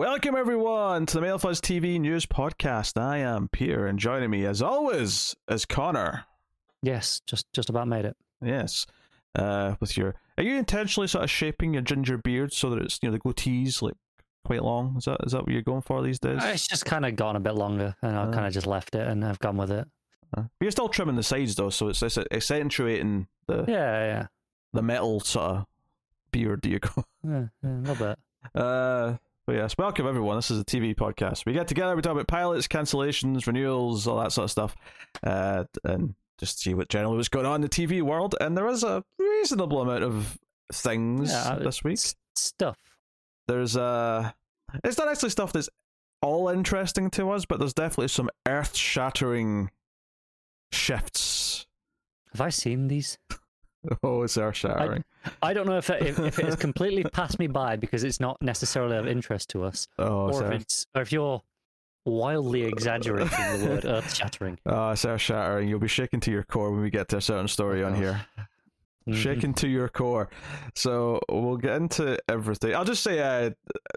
Welcome everyone to the Mail Fuzz TV News Podcast. I am Peter, and joining me, as always, is Connor. Yes, just just about made it. Yes, uh, with your are you intentionally sort of shaping your ginger beard so that it's you know the goatees like quite long? Is that is that what you're going for these days? Uh, It's just kind of gone a bit longer, and I Uh. kind of just left it, and I've gone with it. Uh, but you're still trimming the sides though, so it's, it's accentuating the Yeah, yeah, the metal sort of beard you go. yeah, yeah a little bit. Uh, but yes, welcome everyone. This is a TV podcast. We get together, we talk about pilots, cancellations, renewals, all that sort of stuff, uh, and just see what generally what's going on in the TV world. And there is a reasonable amount of things Yeah, this week. Stuff. There's uh, it's not actually stuff that's all interesting to us, but there's definitely some earth-shattering shifts. Have I seen these? Oh, it's earth-shattering. I don't know if it, if, if it has completely passed me by because it's not necessarily of interest to us, oh, or if it's or if you're wildly exaggerating the word earth shattering. oh, it's earth-shattering. You'll be shaken to your core when we get to a certain story on here. Mhm. shaken to your core. So we'll get into everything. I'll just say, uh,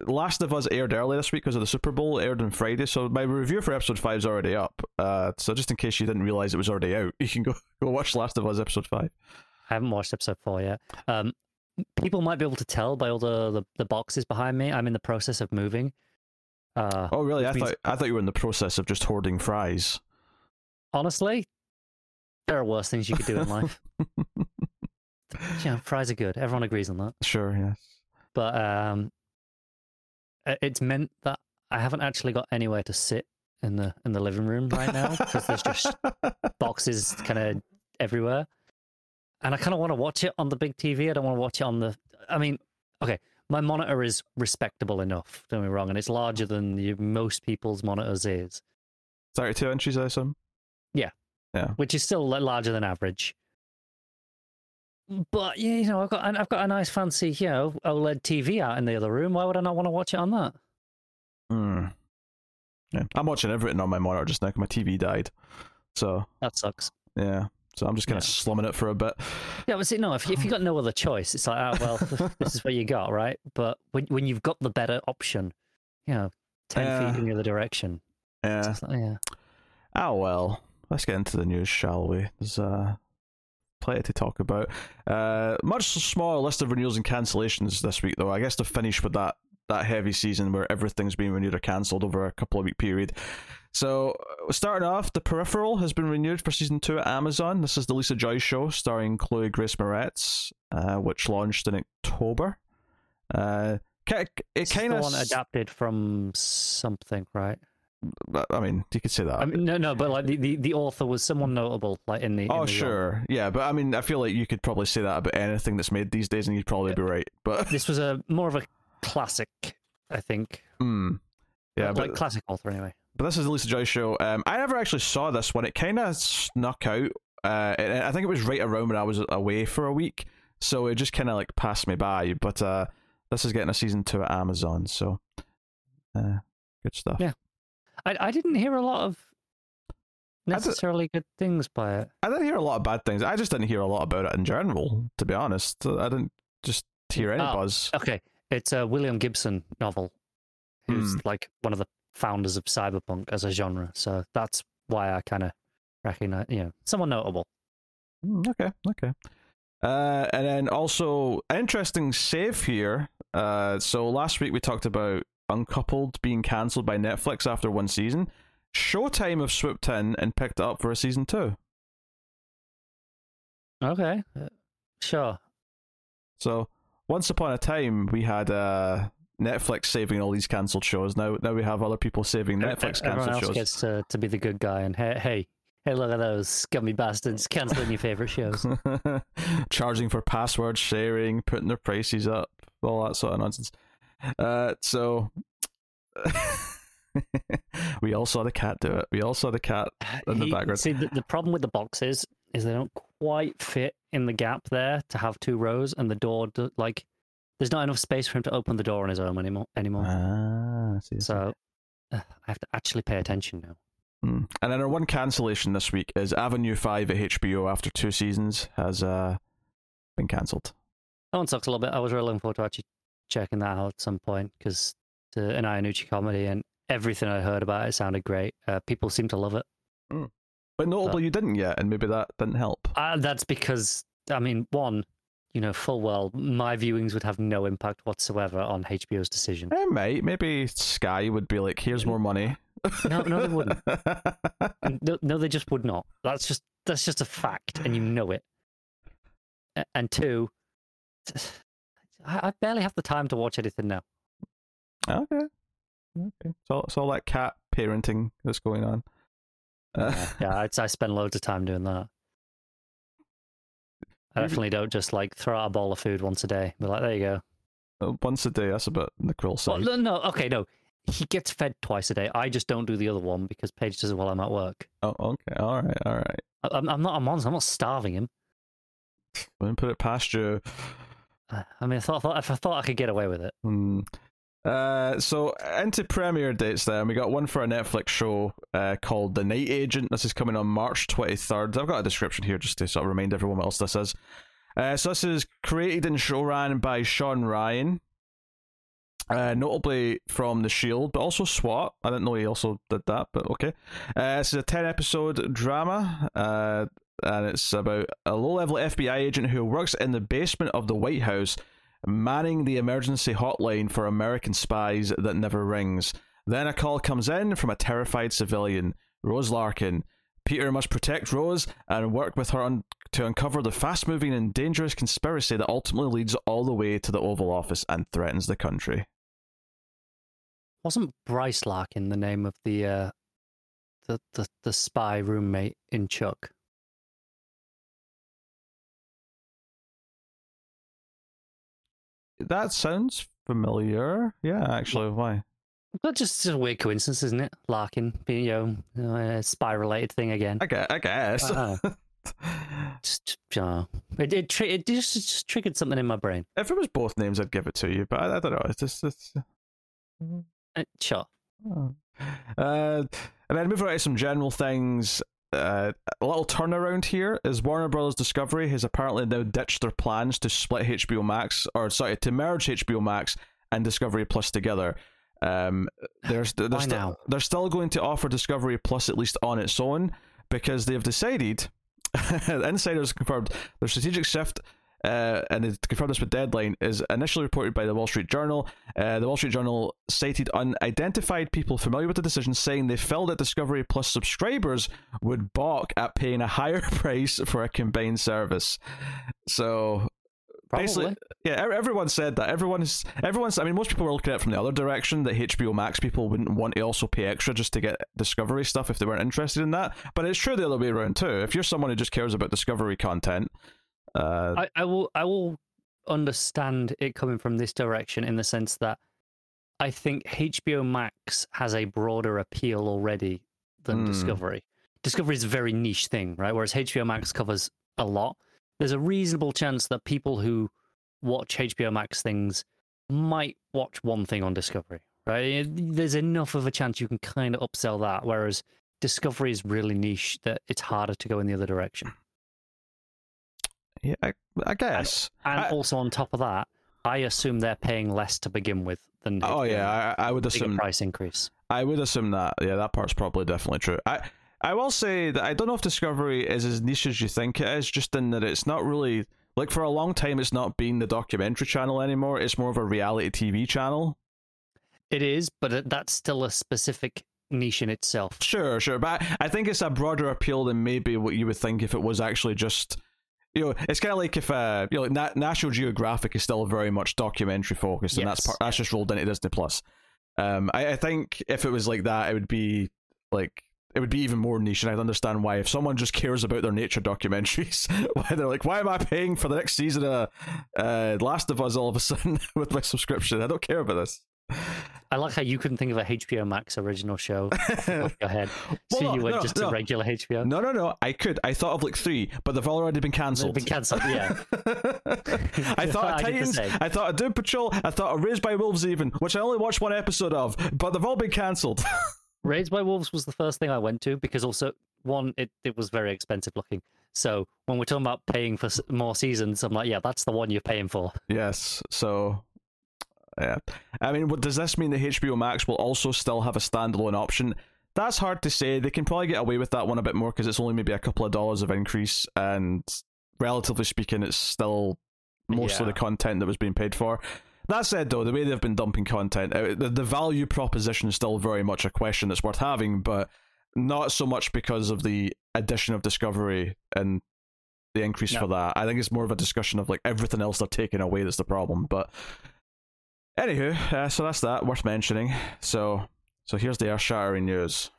Last of Us aired early this week because of the Super Bowl. Aired on Friday, so my review for episode five is already up. Uh, so just in case you didn't realize it was already out, you can go go watch Last of Us episode five. I haven't watched episode four yet. Um, people might be able to tell by all the, the, the boxes behind me. I'm in the process of moving. Uh, Oh, really? I means- thought I thought you were in the process of just hoarding fries. honestly, there are worse things you could do in life. yeah, fries are good. Everyone agrees on that. Sure, yes. But um, it's meant that I haven't actually got anywhere to sit in the in the living room right now because there's just boxes kind of everywhere, and I kind of want to watch it on the big TV. I don't want to watch it on the. I mean, okay, my monitor is respectable enough. Don't get me wrong, and it's larger than the, most people's monitors is, Thirty-two inches, I assume. Yeah. Yeah. Which is still larger than average. But yeah, you know, I've got I've got a nice fancy, you know, OLED TV out in the other room. Why would I not want to watch it on that? Hmm. Yeah, I'm watching everything on my monitor just now. My TV died, so That sucks. yeah. So I'm just kind of Yeah. slumming it for a bit. Yeah, but see, no, if, if you got no other choice, it's like, oh, well, this is what you got, right? But when when you've got the better option, you know, 10 Yeah. feet in the other direction, Yeah. like, yeah. Oh well, let's get into the news, shall we? There's uh, plenty to talk about. Uh, much smaller list of renewals and cancellations this week, though. I guess to finish with that that heavy season where everything's been renewed or cancelled over a couple of week period. So uh, starting off, The Peripheral has been renewed for season two at Amazon. This is the Lisa Joy show starring Chloe Grace Moretz, uh, which launched in October. Uh, it It's kind of, one adapted from something, right? I mean, you could say that. I mean, no, no, but like the, the, the author was someone notable, like in the. in Oh the role. sure, yeah, but I mean, I feel like you could probably say that about anything that's made these days, and you'd probably be right. But This was a more of a classic, I think. mm, yeah, like but classic author anyway. But this is the Lisa Joy show. Um, I never actually saw this one. It kind of snuck out. Uh, and I think it was right around when I was away for a week, so it just kind of like passed me by. But uh, this is getting a season two at Amazon, so uh, good stuff. Yeah. I I didn't hear a lot of necessarily good things by it. I didn't hear a lot of bad things. I just didn't hear a lot about it in general, to be honest. I didn't just hear any Oh. buzz. Okay, it's a William Gibson novel, who's Hmm. like one of the founders of cyberpunk as a genre. So that's why I kind of recognize, you know, someone notable. Mm, Okay, okay. Uh, and then also interesting save here. Uh, so last week we talked about Uncoupled being cancelled by Netflix after one season. Showtime have swooped in and picked it up for a season two. Okay, uh, sure. So once upon a time we had uh, Netflix saving all these cancelled shows. Now now we have other people saving Netflix E-, Everyone cancelled else shows. gets to, to be the good guy, and hey, hey, hey, look at those scummy bastards canceling your favorite shows. charging for password sharing, putting their prices up, all that sort of nonsense. Uh, so we all saw the cat do it. We all saw the cat in the He- background. See, the, the problem with the boxes is they don't quite fit in the gap there to have two rows, and the door, do, like, there's not enough space for him to open the door on his own anymore. anymore. Ah, I see, I see. So uh, I have to actually pay attention now. Hmm. And then our one cancellation this week is Avenue Five at HBO after two seasons has uh been cancelled. That one sucks a little bit. I was really looking forward to actually checking that out at some point because to an Iannucci comedy, and everything I heard about it sounded great. Uh, people seem to love it. But notably, you didn't yet, and maybe that didn't help. Uh, that's because, I mean, one, you know full well my viewings would have no impact whatsoever on HBO's decision. It might. Maybe Sky would be like, "Here's more money." No, no, they wouldn't. No, no, they just would not. That's just that's just a fact, and you know it. And two, I, barely have the time to watch anything now. okay. Okay. So it's all that cat parenting that's going on. Uh, Yeah, I'd, I spend loads of time doing that. I definitely don't just like throw out a bowl of food once a day. Be like, there you go. once a day. That's a bit on the cruel Well, side. no, no, okay, no. He gets fed twice a day. I just don't do the other one because Paige does it while I'm at work. Oh, okay. All right. All right. I, I'm, I'm not a monster. I'm not starving him. Wouldn't put it past you. Uh, I mean, I thought, thought if I thought I could get away with it. Hmm. Uh, so into premiere dates then we got one for a Netflix show uh, called The Night Agent. This is coming on March 23rd. I've got a description here just to sort of remind everyone what else this is. Uh, so this is created and showran by Shawn Ryan, uh, notably from The Shield, but also SWAT. I didn't know he also did that, but okay. Uh, this is a 10 episode drama, uh, and it's about a low level FBI agent who works in the basement of the White House manning the emergency hotline for American spies that never rings. Then a call comes in from a terrified civilian, Rose Larkin. Peter must protect Rose and work with her un- to uncover the fast moving and dangerous conspiracy that ultimately leads all the way to the Oval Office and threatens the country. Wasn't Bryce Larkin the name of the uh, the, the the spy roommate in Chuck? That sounds familiar. Yeah, actually, why? But just, just a weird coincidence, isn't it? Larkin being you know, a spy related thing again. I guess. I guess. Uh, just, just, uh, it it, tri- it just, just triggered something in my brain. if it was both names, I'd give it to you, but I, I don't know. It's just. It's, Uh, sure. Oh. Uh, and then moving on to some general things. Uh, a little turnaround here is Warner Brothers Discovery has apparently now ditched their plans to split HBO Max, or sorry, to merge HBO Max and Discovery Plus together. Um, there's they're, now? they're still going to offer Discovery Plus at least on its own because they've decided. insiders confirmed their strategic shift uh, and they confirmed this with Deadline, is initially reported by the Wall Street Journal. Uh, the Wall Street Journal cited unidentified people familiar with the decision, saying they felt that Discovery Plus subscribers would balk at paying a higher price for a combined service. So basically, Probably. yeah, everyone said that. Everyone's, everyone's. I mean, most people were looking at it from the other direction that HBO Max people wouldn't want to also pay extra just to get Discovery stuff if they weren't interested in that. But it's true the other way around too. If you're someone who just cares about Discovery content, uh, I, I will I will understand it coming from this direction in the sense that I think HBO Max has a broader appeal already than Hmm. Discovery. Discovery is a very niche thing, right? Whereas HBO Max covers a lot. There's a reasonable chance that people who watch HBO Max things might watch one thing on Discovery, right? There's enough of a chance you can kind of upsell that. Whereas Discovery is really niche that it's harder to go in the other direction. Yeah, I, I guess. And I- also on top of that, I assume they're paying less to begin with than oh yeah, I, I would assume. price increase. I would assume that. Yeah, that part's probably definitely true. I I will say that I don't know if Discovery is as niche as you think it is, just in that it's not really like for a long time it's not been the documentary channel anymore. It's more of a reality TV channel. It is, but that's still a specific niche in itself. Sure, sure, but I think it's a broader appeal than maybe what you would think if it was actually just. You know, it's kind of like if uh, you know, like Na- National Geographic is still very much documentary focused, and that's part, that's just rolled into Disney Plus. Um, I, I think if it was like that, it would be like it would be even more niche, and I'd understand why. If someone just cares about their nature documentaries, why they're like, why am I paying for the next season of uh, Last of Us all of a sudden with my subscription? I don't care about this. I like how you couldn't think of a HBO Max original show your head. Well, so no, you went no, just no. to regular HBO. No, no, no. I could. I thought of like three, but they've already been cancelled. been cancelled, yeah. I thought of I Titans. same. I thought of Doom Patrol. I thought of Raised by Wolves, even, which I only watched one episode of, but they've all been cancelled. Raised by Wolves was the first thing I went to because also one, it, it was very expensive looking. So when we're talking about paying for more seasons, I'm like, yeah, that's the one you're paying for. yes. So, Yeah. I mean, what does this mean that HBO Max will also still have a standalone option? That's hard to say. They can probably get away with that one a bit more because it's only maybe a couple of dollars of increase, and relatively speaking, it's still most of Yeah. the content that was being paid for. That said, though, the way they've been dumping content, uh, the, the value proposition is still very much a question that's worth having, but not so much because of the addition of Discovery and the increase No. for that. I think it's more of a discussion of like everything else they're taking away that's the problem. But anywho, uh, so that's that worth mentioning. So so here's the earth shattering news.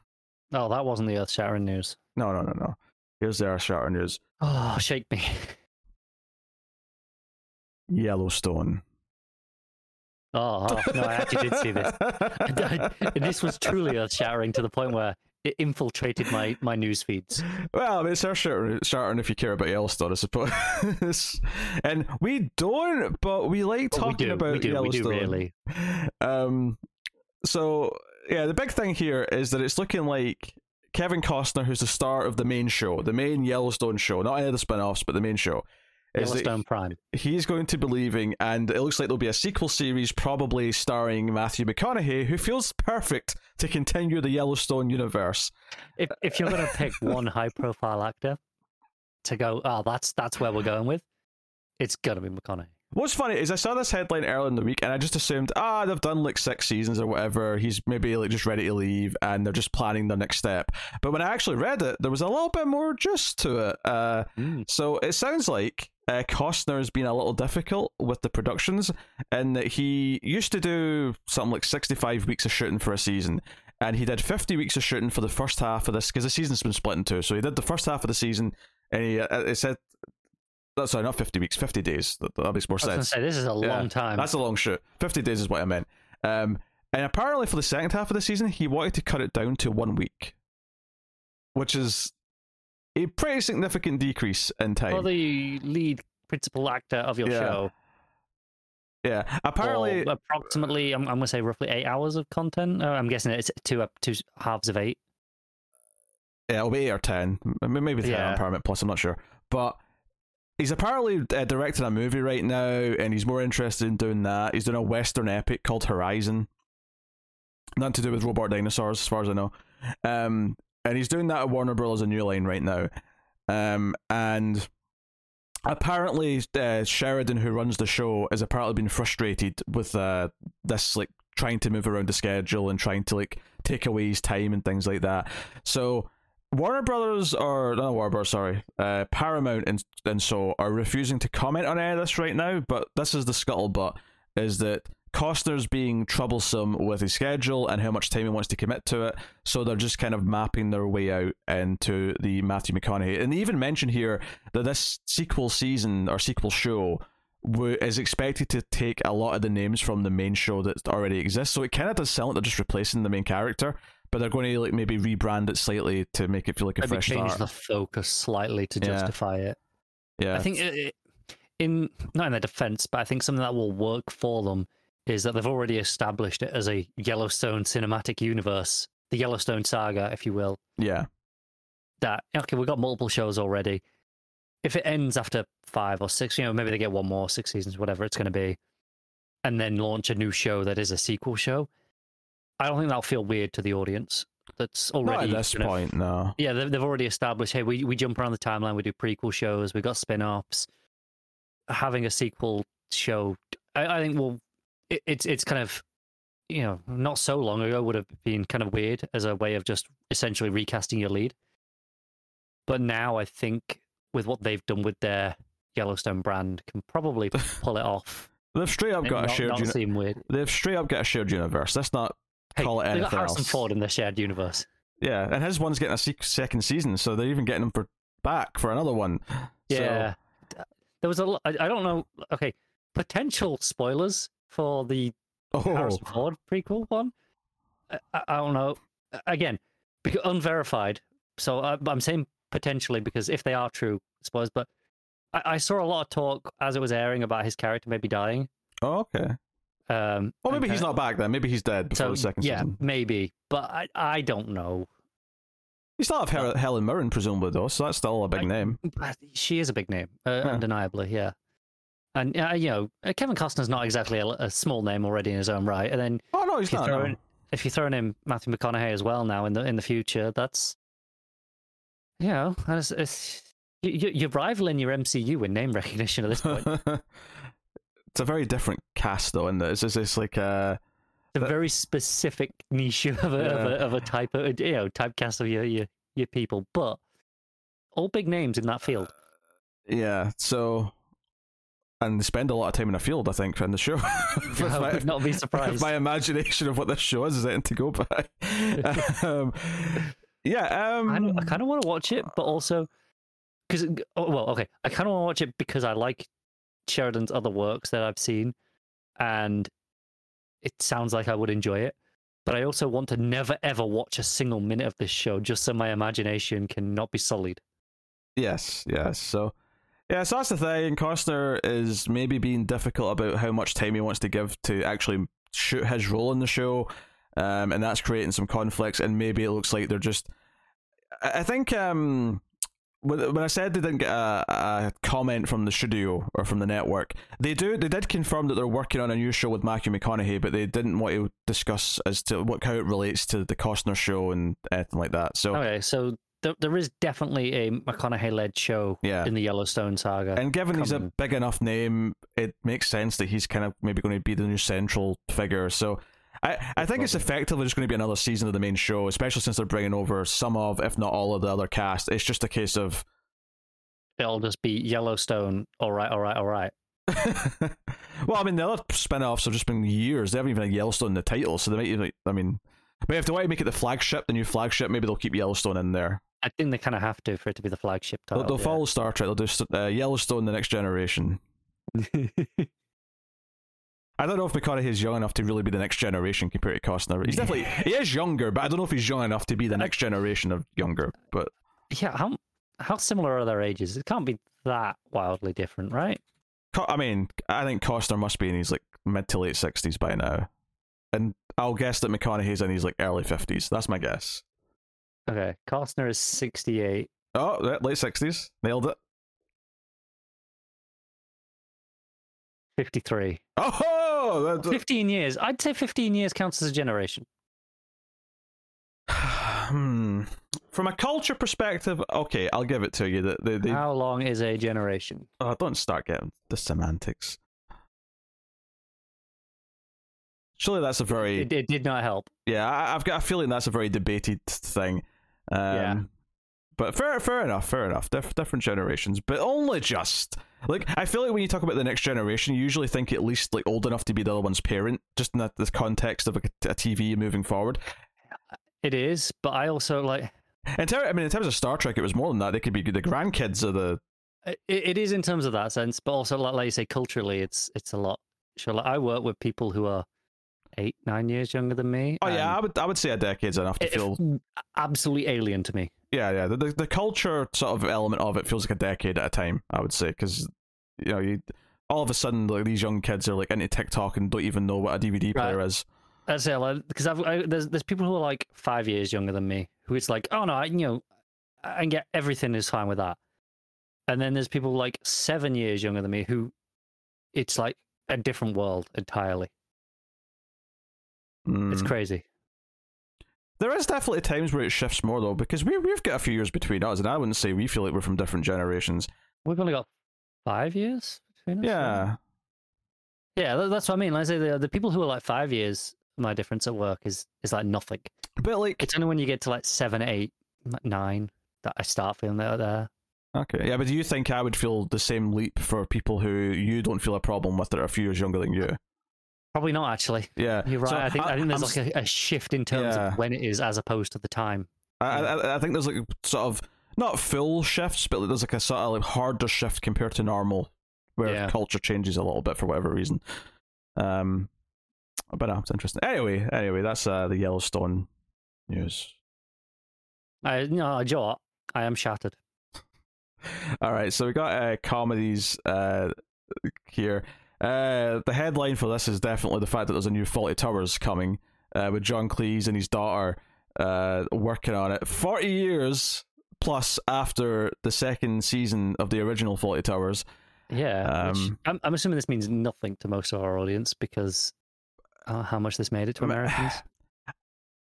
Oh, that wasn't the earth shattering news. No, no, no, no. Here's the earth shattering news. Oh, shake me. Yellowstone. Oh, oh, no, I actually did see this. This was truly earth shattering to the point where it infiltrated my, my news feeds. Well, I mean, it's shattering shattering if you care about Yellowstone, I suppose. and we don't, but we like But talking we about we do, we do really. Um, so yeah, the big thing here is that it's looking like Kevin Costner, who's the star of the main show, the main Yellowstone show, not any of the spin-offs, but the main show, Yellowstone Prime. he's going to be leaving, and it looks like there'll be a sequel series, probably starring Matthew McConaughey, who feels perfect to continue the Yellowstone universe. If if you're gonna pick one high profile actor to go, oh, that's that's where we're going with, it's gonna be McConaughey. What's funny is I saw this headline earlier in the week, and I just assumed, ah, they've done like six seasons or whatever. He's maybe like just ready to leave, and they're just planning the next step. But when I actually read it, there was a little bit more juice to it. Uh, Mm. so it sounds like uh, Costner has been a little difficult with the productions, and that he used to do something like sixty-five weeks of shooting for a season, and he did fifty weeks of shooting for the first half of this because the season's been split in two. So he did the first half of the season, and he uh, it said. That's sorry, not 50 weeks, 50 days. That, that makes more I was sense. say this is a Yeah, long time. That's a long shoot. 50 days is what I meant. Um, and apparently for the second half of the season, he wanted to cut it down to one week, which is a pretty significant decrease in time. For the lead principal actor of your Yeah. show, yeah, apparently, or approximately, I'm, I'm gonna say roughly eight hours of content. Uh, I'm guessing it's two up two halves of eight. yeah, it'll be eight or 10. Maybe 10 on Yeah. Paramount Plus, I'm not sure. But he's apparently uh, directing a movie right now, and he's more interested in doing that. He's doing a Western epic called Horizon. Nothing to do with robot dinosaurs, as far as I know. Um, and he's doing that at Warner Brothers and New Line right now. Um, and apparently, uh, Sheridan, who runs the show, has apparently been frustrated with uh, this, like trying to move around the schedule and trying to like take away his time and things like that. So Warner Brothers or not Warner Brothers, sorry, uh, Paramount and and so are refusing to comment on any of this right now. But this is the scuttlebutt: is that Costner's being troublesome with his schedule and how much time he wants to commit to it. So they're just kind of mapping their way out into the Matthew McConaughey. And they even mention here that this sequel season or sequel show w- is expected to take a lot of the names from the main show that already exists. So it kind of does sound like they're just replacing the main character, but they're going to like maybe rebrand it slightly to make it feel like a Maybe fresh change start. the focus slightly to Yeah. justify it. yeah, I think it, it- in not in their defense, but I think something that will work for them is that they've already established it as a Yellowstone cinematic universe, the Yellowstone saga, if you will. yeah, That okay, we've got multiple shows already. If it ends after five or six, you know, maybe they get one more, six seasons, whatever it's going to be, and then launch a new show that is a sequel show. I don't think that'll feel weird to the audience. That's not already at this point. No, yeah, they've, they've already established. Hey, we we jump around the timeline. We do prequel shows. We got spin-offs. Having a sequel show, I, I think, will it, it's it's kind of you know not so long ago would have been kind of weird as a way of just essentially recasting your lead. But now I think with what they've done with their Yellowstone brand, can probably pull it off. they've straight up got a shared. not Uni- they've straight up got a shared universe. Let's not Hey, call it they got Harrison else. Ford in the shared universe. Yeah, and his one's getting a se- second season, so they're even getting him for back for another one. So- Yeah. There was a lot. I, I don't know. Okay. Potential spoilers for the oh, Harrison Ford prequel one. I, I, don't know. Again, because unverified. So I, I'm saying potentially because if they are true spoilers, but I, I saw a lot of talk as it was airing about his character maybe dying. oh, okay. Um, Well, and maybe he's not back then. Maybe he's dead before So the second yeah, season. maybe, but I I don't know. You still have Hel- Helen Mirren, presumably, though, so that's still a big I- name. She is a big name, uh, Yeah. undeniably. Yeah. And uh, you know, uh, Kevin Costner's not exactly a, a small name already in his own right. And then Oh no, he's not. throw no. in, if you throw in Matthew McConaughey as well now in the in the future, that's you know, that's, it's, you- you're rivaling your MCU in name recognition at this point. it's a very different cast though, and it? It's just it's like uh It's a very specific niche of a, of, a, of a type of you know typecast of your, your your people, but all big names in that field. yeah, so and they spend a lot of time in the field, I think, in the show. I my- would not be surprised. my imagination of what this show is is anything to go by. um, yeah, um, I, I kind of want to watch it, but also because oh, well, okay, I kind of want to watch it because I like Sheridan's other works that I've seen, and it sounds like I would enjoy it. But I also want to never ever watch a single minute of this show just so my imagination cannot be sullied. Yes, yes. So, yeah, so that's the thing. Costner is maybe being difficult about how much time he wants to give to actually shoot his role in the show, um, and that's creating some conflicts. And maybe it looks like they're just. I think um, when when I said they didn't get a, a comment from the studio or from the network, they do. They did confirm that they're working on a new show with Matthew McConaughey, but they didn't want to discuss as to what how it relates to the Costner show and anything like that. So. Okay, so there, there is definitely a McConaughey-led show Yeah. in the Yellowstone saga. And given he's a big enough name, it makes sense that he's kind of maybe going to be the new central figure. So I, I think it's effectively just going to be another season of the main show, especially since they're bringing over some of, if not all of the other cast. It's just a case of. It'll just be Yellowstone. All right, all right, all right. well, I mean, the other spin offs have just been years. They haven't even had Yellowstone in the title, so they might even. I mean, but if they want to make it the flagship, the new flagship, maybe they'll keep Yellowstone in there. I think they kind of have to for it to be the flagship They'll, title. they'll follow Star Trek. They'll do uh, Yellowstone: The Next Generation. I don't know if McConaughey is young enough to really be the next generation compared to Costner. He's definitely he is younger, but I don't know if he's young enough to be the next generation of younger. But yeah, how how similar are their ages? It can't be that wildly different, right? I mean, I think Costner must be in his like mid to late sixties by now, and I'll guess that McConaughey's in his like early fifties. That's my guess. Okay, Costner is sixty-eight. Oh, late sixties, nailed it. 53. Oh, that's, 15 years. I'd say 15 years counts as a generation. hmm. From a culture perspective, okay, I'll give it to you. That they, they, How long is a generation? oh, don't start getting the semantics. Surely that's a very It, it did not help. Yeah, I, I've got a feeling that's a very debated thing. Um, Yeah. But fair, fair enough, fair enough. Dif- different generations, but only just. Like, I feel like when you talk about the next generation, you usually think at least like old enough to be the other one's parent, just in the, the context of a, a TV moving forward. It is, but I also like In ter- I mean, in terms of Star Trek, it was more than that. They could be the grandkids of the. it, it is in terms of that sense, but also like, like you say, culturally, it's it's a lot. Sure, like I work with people who are eight, nine years younger than me. Oh yeah, I would I would say a decade's enough to feel. absolutely alien to me. Yeah, yeah. The, the the culture sort of element of it feels like a decade at a time. I would say because you know you all of a sudden like these young kids are like into TikTok and don't even know what a DVD player is. That's it, like, because I've I, there's there's people who are like five years younger than me who it's like, oh no, I, you know, I can get everything is fine with that, and then there's people like seven years younger than me who it's like a different world entirely. It's Mm. crazy. There is definitely times where it shifts more though, because we we've got a few years between us, and I wouldn't say we feel like we're from different generations. We've only got five years between us. Yeah, yeah, that's what I mean. Like I say the the people who are like five years, my difference at work is is like nothing. but like It's only when you get to like seven, eight, like nine that I start feeling that there. okay, yeah. But do you think I would feel the same leap for people who you don't feel a problem with that are a few years younger than you? Probably not actually. Yeah, You're right. So I think I, think there's I'm like a, a shift in terms Yeah. of when it is as opposed to the time. I, I, I think there's like sort of not full shifts, but there's like a sort of like harder shift compared to normal, where Yeah. culture changes a little bit for whatever reason. Um, but no, it's interesting. Anyway, anyway, that's uh, the Yellowstone news. I no, Joe? I am shattered. All right, so we got uh, comedies uh, here. Uh, the headline for this is definitely the fact that there's a new Fawlty Towers coming uh, with John Cleese and his daughter uh, working on it. 40 years plus after the second season of the original Fawlty Towers. Yeah, which Um, I'm, I'm assuming this means nothing to most of our audience because uh, how much this made it to Americans.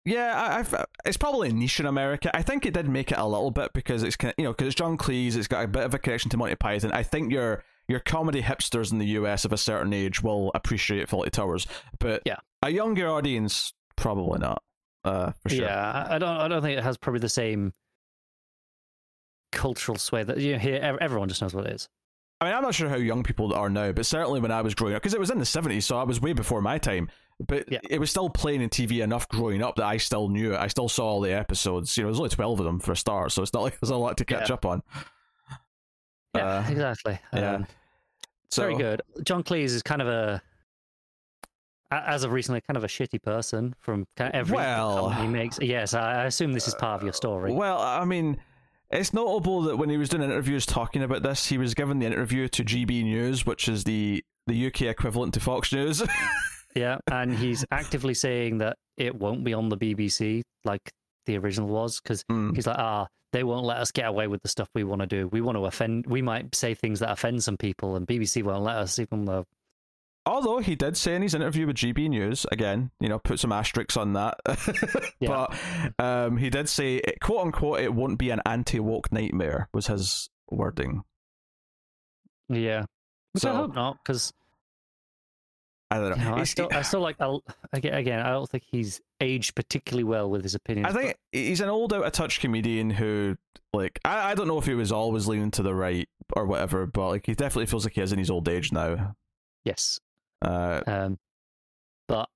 Yeah, I, I've, it's probably a niche in America. I think it did make it a little bit because it's you know because it's John Cleese. It's got a bit of a connection to Monty Python. I think your your comedy hipsters in the US of a certain age will appreciate Fawlty Towers, but Yeah. a younger audience probably not. Uh, for sure. Yeah, I, don't. I don't think it has probably the same cultural sway that you know, here. Everyone just knows what it is. I mean, I'm not sure how young people are now, but certainly when I was growing up, because it was in the 70s, so I was way before my time. But Yeah. it was still playing in TV enough growing up that I still knew it. I still saw all the episodes. You know, there's only 12 of them for a start, so it's not like there's a lot to catch Yeah. up on. Yeah, Uh, exactly. yeah. So, very good. John Cleese is kind of a, as of recently, kind of a shitty person from kind of every Well- he makes. Yes, I I assume this is part of your story. Well, I mean, it's notable that when he was doing interviews talking about this, he was given the interview to GB News, which is the, the UK equivalent to Fox News. Yeah, and he's actively saying that it won't be on the BBC like the original was because Mm. he's like, ah, they won't let us get away with the stuff we want to do. We want to offend. We might say things that offend some people, and BBC won't let us, even though. Although he did say in his interview with GB News, again, you know, put some asterisks on that. Yeah. but um, he did say, quote unquote, it won't be an anti woke nightmare, was his wording. Yeah, which I hope not, because I don't know. know, I still, I still like. I'll, again, again, I don't think he's aged particularly well with his opinions. I think but- he's an old out of touch comedian who, like, I, I don't know if he was always leaning to the right or whatever, but like he definitely feels like he is in his old age now. yes, Uh, um, but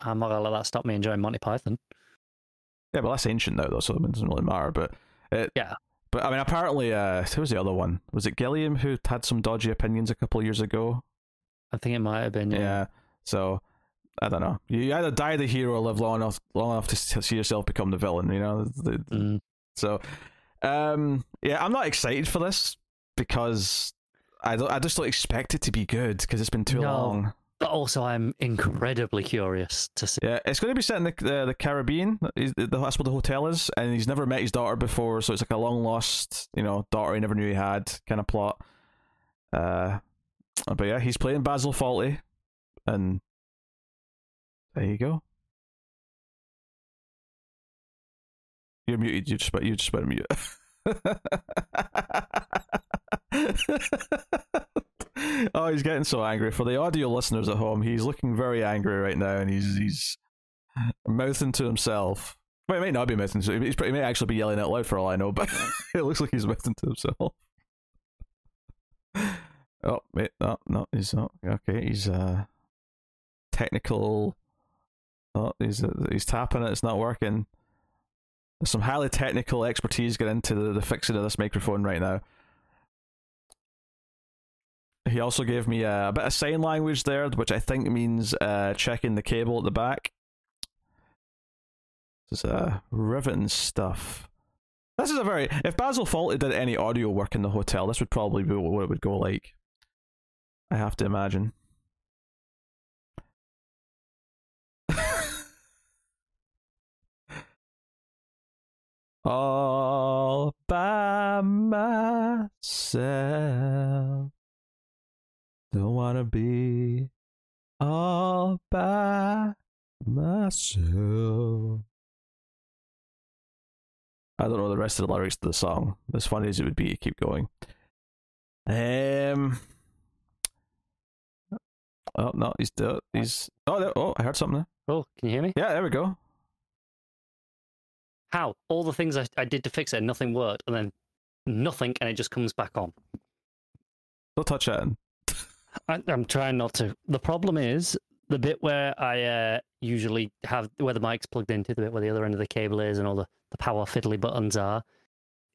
I'm not gonna let that stop me enjoying Monty Python. yeah, but that's ancient now though, so it doesn't really matter. But it, Yeah. But I mean, apparently, uh, who was the other one? Was it Gilliam who had some dodgy opinions a couple of years ago? I think it might have been. Yeah. So I don't know. You either die the hero or live long enough long enough to see yourself become the villain. You know. Mm, So, um, yeah, I'm not excited for this because I don't. I just don't expect it to be good because it's been too No. long. but also, I'm incredibly curious to see. Yeah, it's going to be set in the the, the Caribbean. That's where the hotel is, and he's never met his daughter before, so it's like a long lost, you know, daughter he never knew he had kind of plot. Uh, but yeah, he's playing Basil Fawlty, and there you go. You're muted. You just you just went mute. oh, he's getting so angry. For the audio listeners at home, he's looking very angry right now, and he's he's mouthing to himself. Well, he may not be mouthing to. He's, he may actually be yelling out loud for all I know, but it looks like he's mouthing to himself. Oh wait, no, no, he's not. Okay, he's uh technical. Oh, he's uh, he's tapping it. It's not working. There's some highly technical expertise get into the, the fixing of this microphone right now. He also gave me a, a bit of sign language there, which I think means uh, checking the cable at the back. This is uh, riveting stuff. This is a very. If Basil Fawlty did any audio work in the hotel, this would probably be what it would go like. I have to imagine. All by myself. Don't wanna be all by myself. I don't know the rest of the lyrics to the song. As funny as it would be to keep going. Um. Oh no, he's uh, he's. Oh, there, oh, I heard something. There. Oh, can you hear me? Yeah, there we go. How? All the things I, I did to fix it, nothing worked, and then nothing, and it just comes back on. Don't touch that. I, I'm trying not to. The problem is the bit where I uh, usually have where the mic's plugged into, the bit where the other end of the cable is, and all the, the power fiddly buttons are,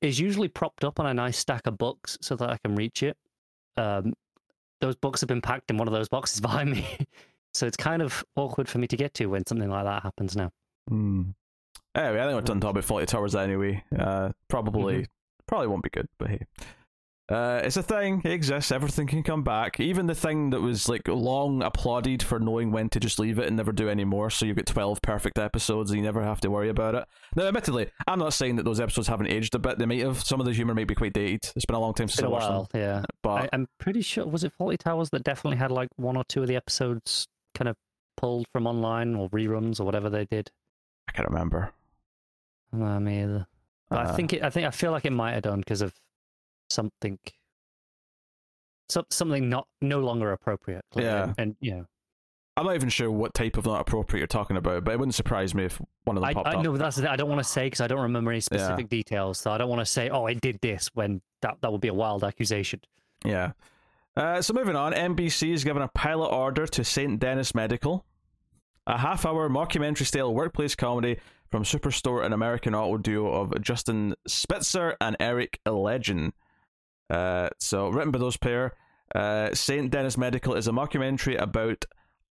is usually propped up on a nice stack of books so that I can reach it. Um, those books have been packed in one of those boxes behind me, so it's kind of awkward for me to get to when something like that happens now. Hmm. Anyway, I think we're done talking about Fawlty Towers anyway. Uh, probably, Mhm. probably won't be good, but hey. Uh, it's a thing. It exists. Everything can come back. Even the thing that was like long applauded for knowing when to just leave it and never do any more. So you've got twelve perfect episodes and you never have to worry about it. Now, admittedly, I'm not saying that those episodes haven't aged a bit. They might have. Some of the humor might be quite dated. It's been a long time since I watched while, them. yeah. But I, I'm pretty sure was it Fawlty Towers that definitely had like one or two of the episodes kind of pulled from online or reruns or whatever they did. I can't remember. No, me either. But I Uh, think it, I think I feel like it might have done because of something, some, something not no longer appropriate. clearly, Yeah. and, and you know, I'm not even sure what type of not appropriate you're talking about, but it wouldn't surprise me if one of them I, popped I up. know that's the thing. I don't want to say because I don't remember any specific details. So I don't want to say, oh, it did this when that that would be a wild accusation. Yeah. Uh, so moving on, NBC has given a pilot order to St. Denis Medical, a half-hour mockumentary-style workplace comedy from Superstore and American Auto duo of Justin Spitzer and Eric Ledgin. Uh, so written by those pair, uh, St. Denis Medical is a mockumentary about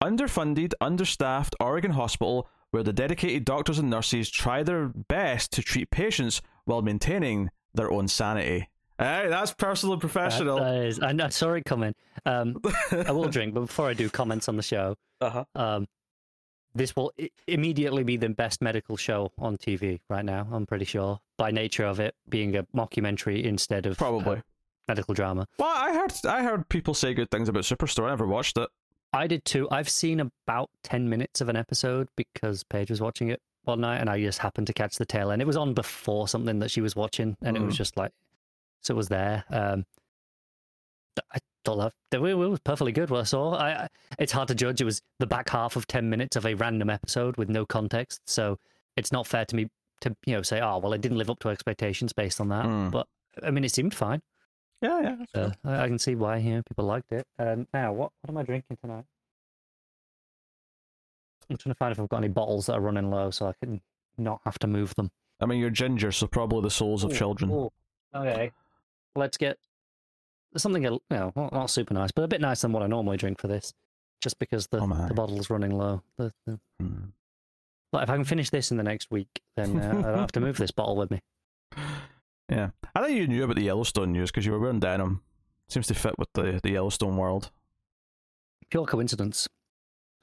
underfunded, understaffed Oregon hospital where the dedicated doctors and nurses try their best to treat patients while maintaining their own sanity. Hey, that's personal and professional. That is, I, I saw it coming. Um, I will drink, but before I do comments on the show, Uh-huh. um, this will I- immediately be the best medical show on TV right now. I'm pretty sure by nature of it being a mockumentary instead of uh, Probably. Medical drama. Well, I heard I heard people say good things about Superstore. I never watched it. I did too. I've seen about 10 minutes of an episode because Paige was watching it one night and I just happened to catch the tail end. It was on before something that she was watching and it was Mm. just like, so it was there. Um, I thought that it was perfectly good what I saw. I, it's hard to judge. It was the back half of 10 minutes of a random episode with no context. So it's not fair to me to, you know, say, oh, well, it didn't live up to expectations based on that. Mm. But I mean, it seemed fine. Yeah, yeah. that's Uh. I, I can see why you know, people liked it. Um, now, what, what am I drinking tonight? I'm trying to find if I've got any bottles that are running low so I can not have to move them. I mean, you're ginger, so probably the souls of Ooh, children. ooh. Okay. Let's get something, you know, not, not super nice, but a bit nicer than what I normally drink for this, just because the, Oh the bottle's running low. The, the, Mm. like, if I can finish this in the next week, then uh, I don't have to move this bottle with me. Yeah, I think you knew about the Yellowstone news because you were wearing denim. Seems to fit with the the Yellowstone world. Pure coincidence.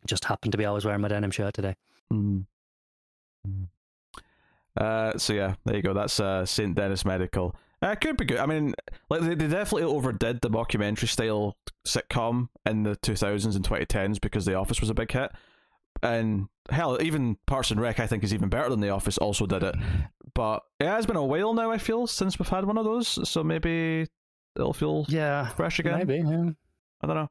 Just happened to be always wearing my denim shirt today. Mm. Uh, so yeah, there you go. That's uh, Saint Denis Medical. Uh, could be good. I mean, like they, they definitely overdid the mockumentary style sitcom in the 2000s and 2010s because The Office was a big hit. And hell, even Parks and Rec, I think, is even better than The Office. Also did it, but it has been a while now. I feel since we've had one of those, so maybe it'll feel Yeah, fresh again. maybe. Yeah. I don't know.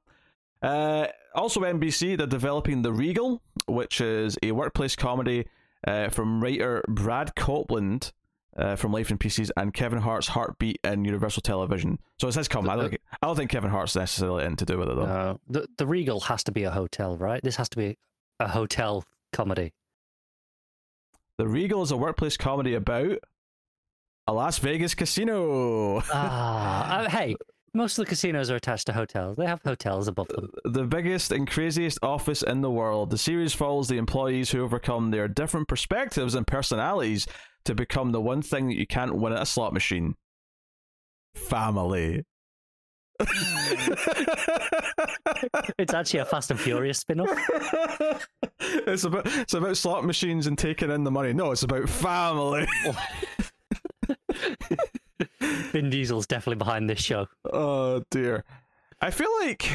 Uh, also, NBC, they're developing The Regal, which is a workplace comedy uh, from writer Brad Copeland uh, from Life in Pieces and Kevin Hart's Hartbeat and Universal Television. So it says come. I don't, think, I don't think Kevin Hart's necessarily anything to do with it, though. No, the the Regal has to be a hotel, right? This has to be a hotel comedy. The Regal is a workplace comedy about a Las Vegas casino. Ah, uh, hey, most of the casinos are attached to hotels. They have hotels above them. the biggest and craziest office in the world. The series follows the employees who overcome their different perspectives and personalities to become the one thing that you can't win at a slot machine family. It's actually a Fast and Furious spin-off. it's about it's about slot machines and taking in the money. No, it's about family. Vin Diesel's definitely behind this show. oh dear. I feel like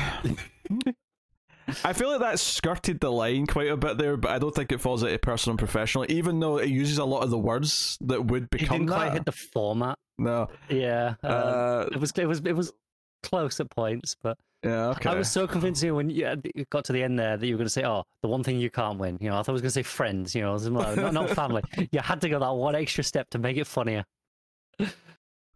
I feel like that skirted the line quite a bit there, but I don't think it falls into personal and professional, even though it uses a lot of the words that would It become didn't quite that. hit the format. No. Yeah, um, Uh, it was it was it was close at points, but yeah, okay. I was so convinced you when you you got to the end there that you were going to say, "Oh, the one thing you can't win." You know, I thought I was going to say friends. You know, no, not, not family. You had to go that one extra step to make it funnier.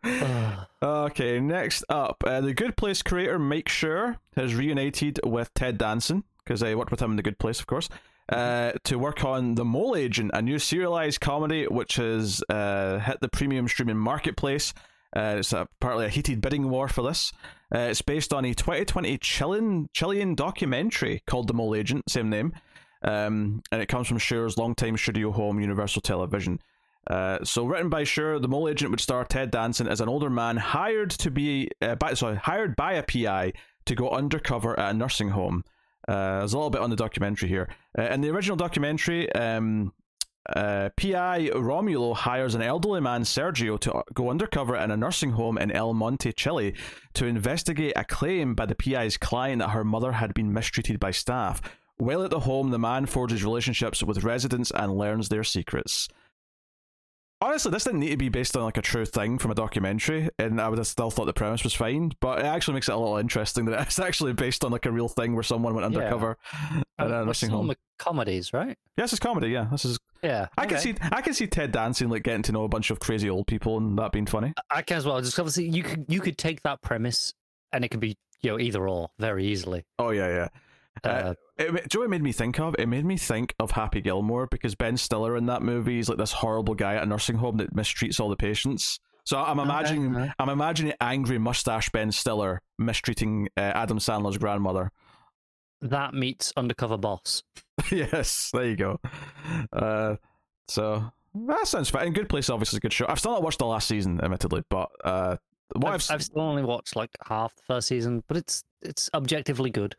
Okay, next up, uh, the Good Place creator Mike Schur has reunited with Ted Danson because I worked with him in the Good Place, of course, uh, to work on The Mole Agent, a new serialized comedy which has uh, hit the premium streaming marketplace. Uh, it's a, partly a heated bidding war for this. Uh, it's based on a 2020 Chilean Chilean documentary called The Mole Agent, same name, um, and it comes from Schur's longtime studio home, Universal Television. Uh, so written by Schur, the mole agent would star Ted Danson as an older man hired to be uh, by, sorry hired by a PI to go undercover at a nursing home. Uh, there's a little bit on the documentary here. Uh, in the original documentary, um, uh, PI Romulo hires an elderly man, Sergio, to go undercover in a nursing home in El Monte, Chile, to investigate a claim by the PI's client that her mother had been mistreated by staff. While at the home, the man forges relationships with residents and learns their secrets. Honestly, this didn't need to be based on like a true thing from a documentary, and I would have still thought the premise was fine. But it actually makes it a little interesting that it's actually based on like a real thing where someone went Yeah. undercover at uh, a nursing home. the comedies, right? Yes, it's comedy. Yeah, this is. Yeah, I can see. I can see Ted dancing, like getting to know a bunch of crazy old people, and that being funny. I can as well. Just obviously, you could you could take that premise, and it could be you know either or very easily. Oh yeah, yeah. Uh, Uh, It, do you know what it made me think of? It made me think of Happy Gilmore because Ben Stiller in that movie is like this horrible guy at a nursing home that mistreats all the patients. So I'm imagining, okay. I'm imagining angry mustache Ben Stiller mistreating uh, Adam Sandler's grandmother. that meets Undercover Boss. yes, there you go. Uh, so that sounds fine. Good Place obviously is a good show. I've still not watched the last season, admittedly, but uh, what I've, I've, I've still only watched like half the first season, but it's it's objectively good.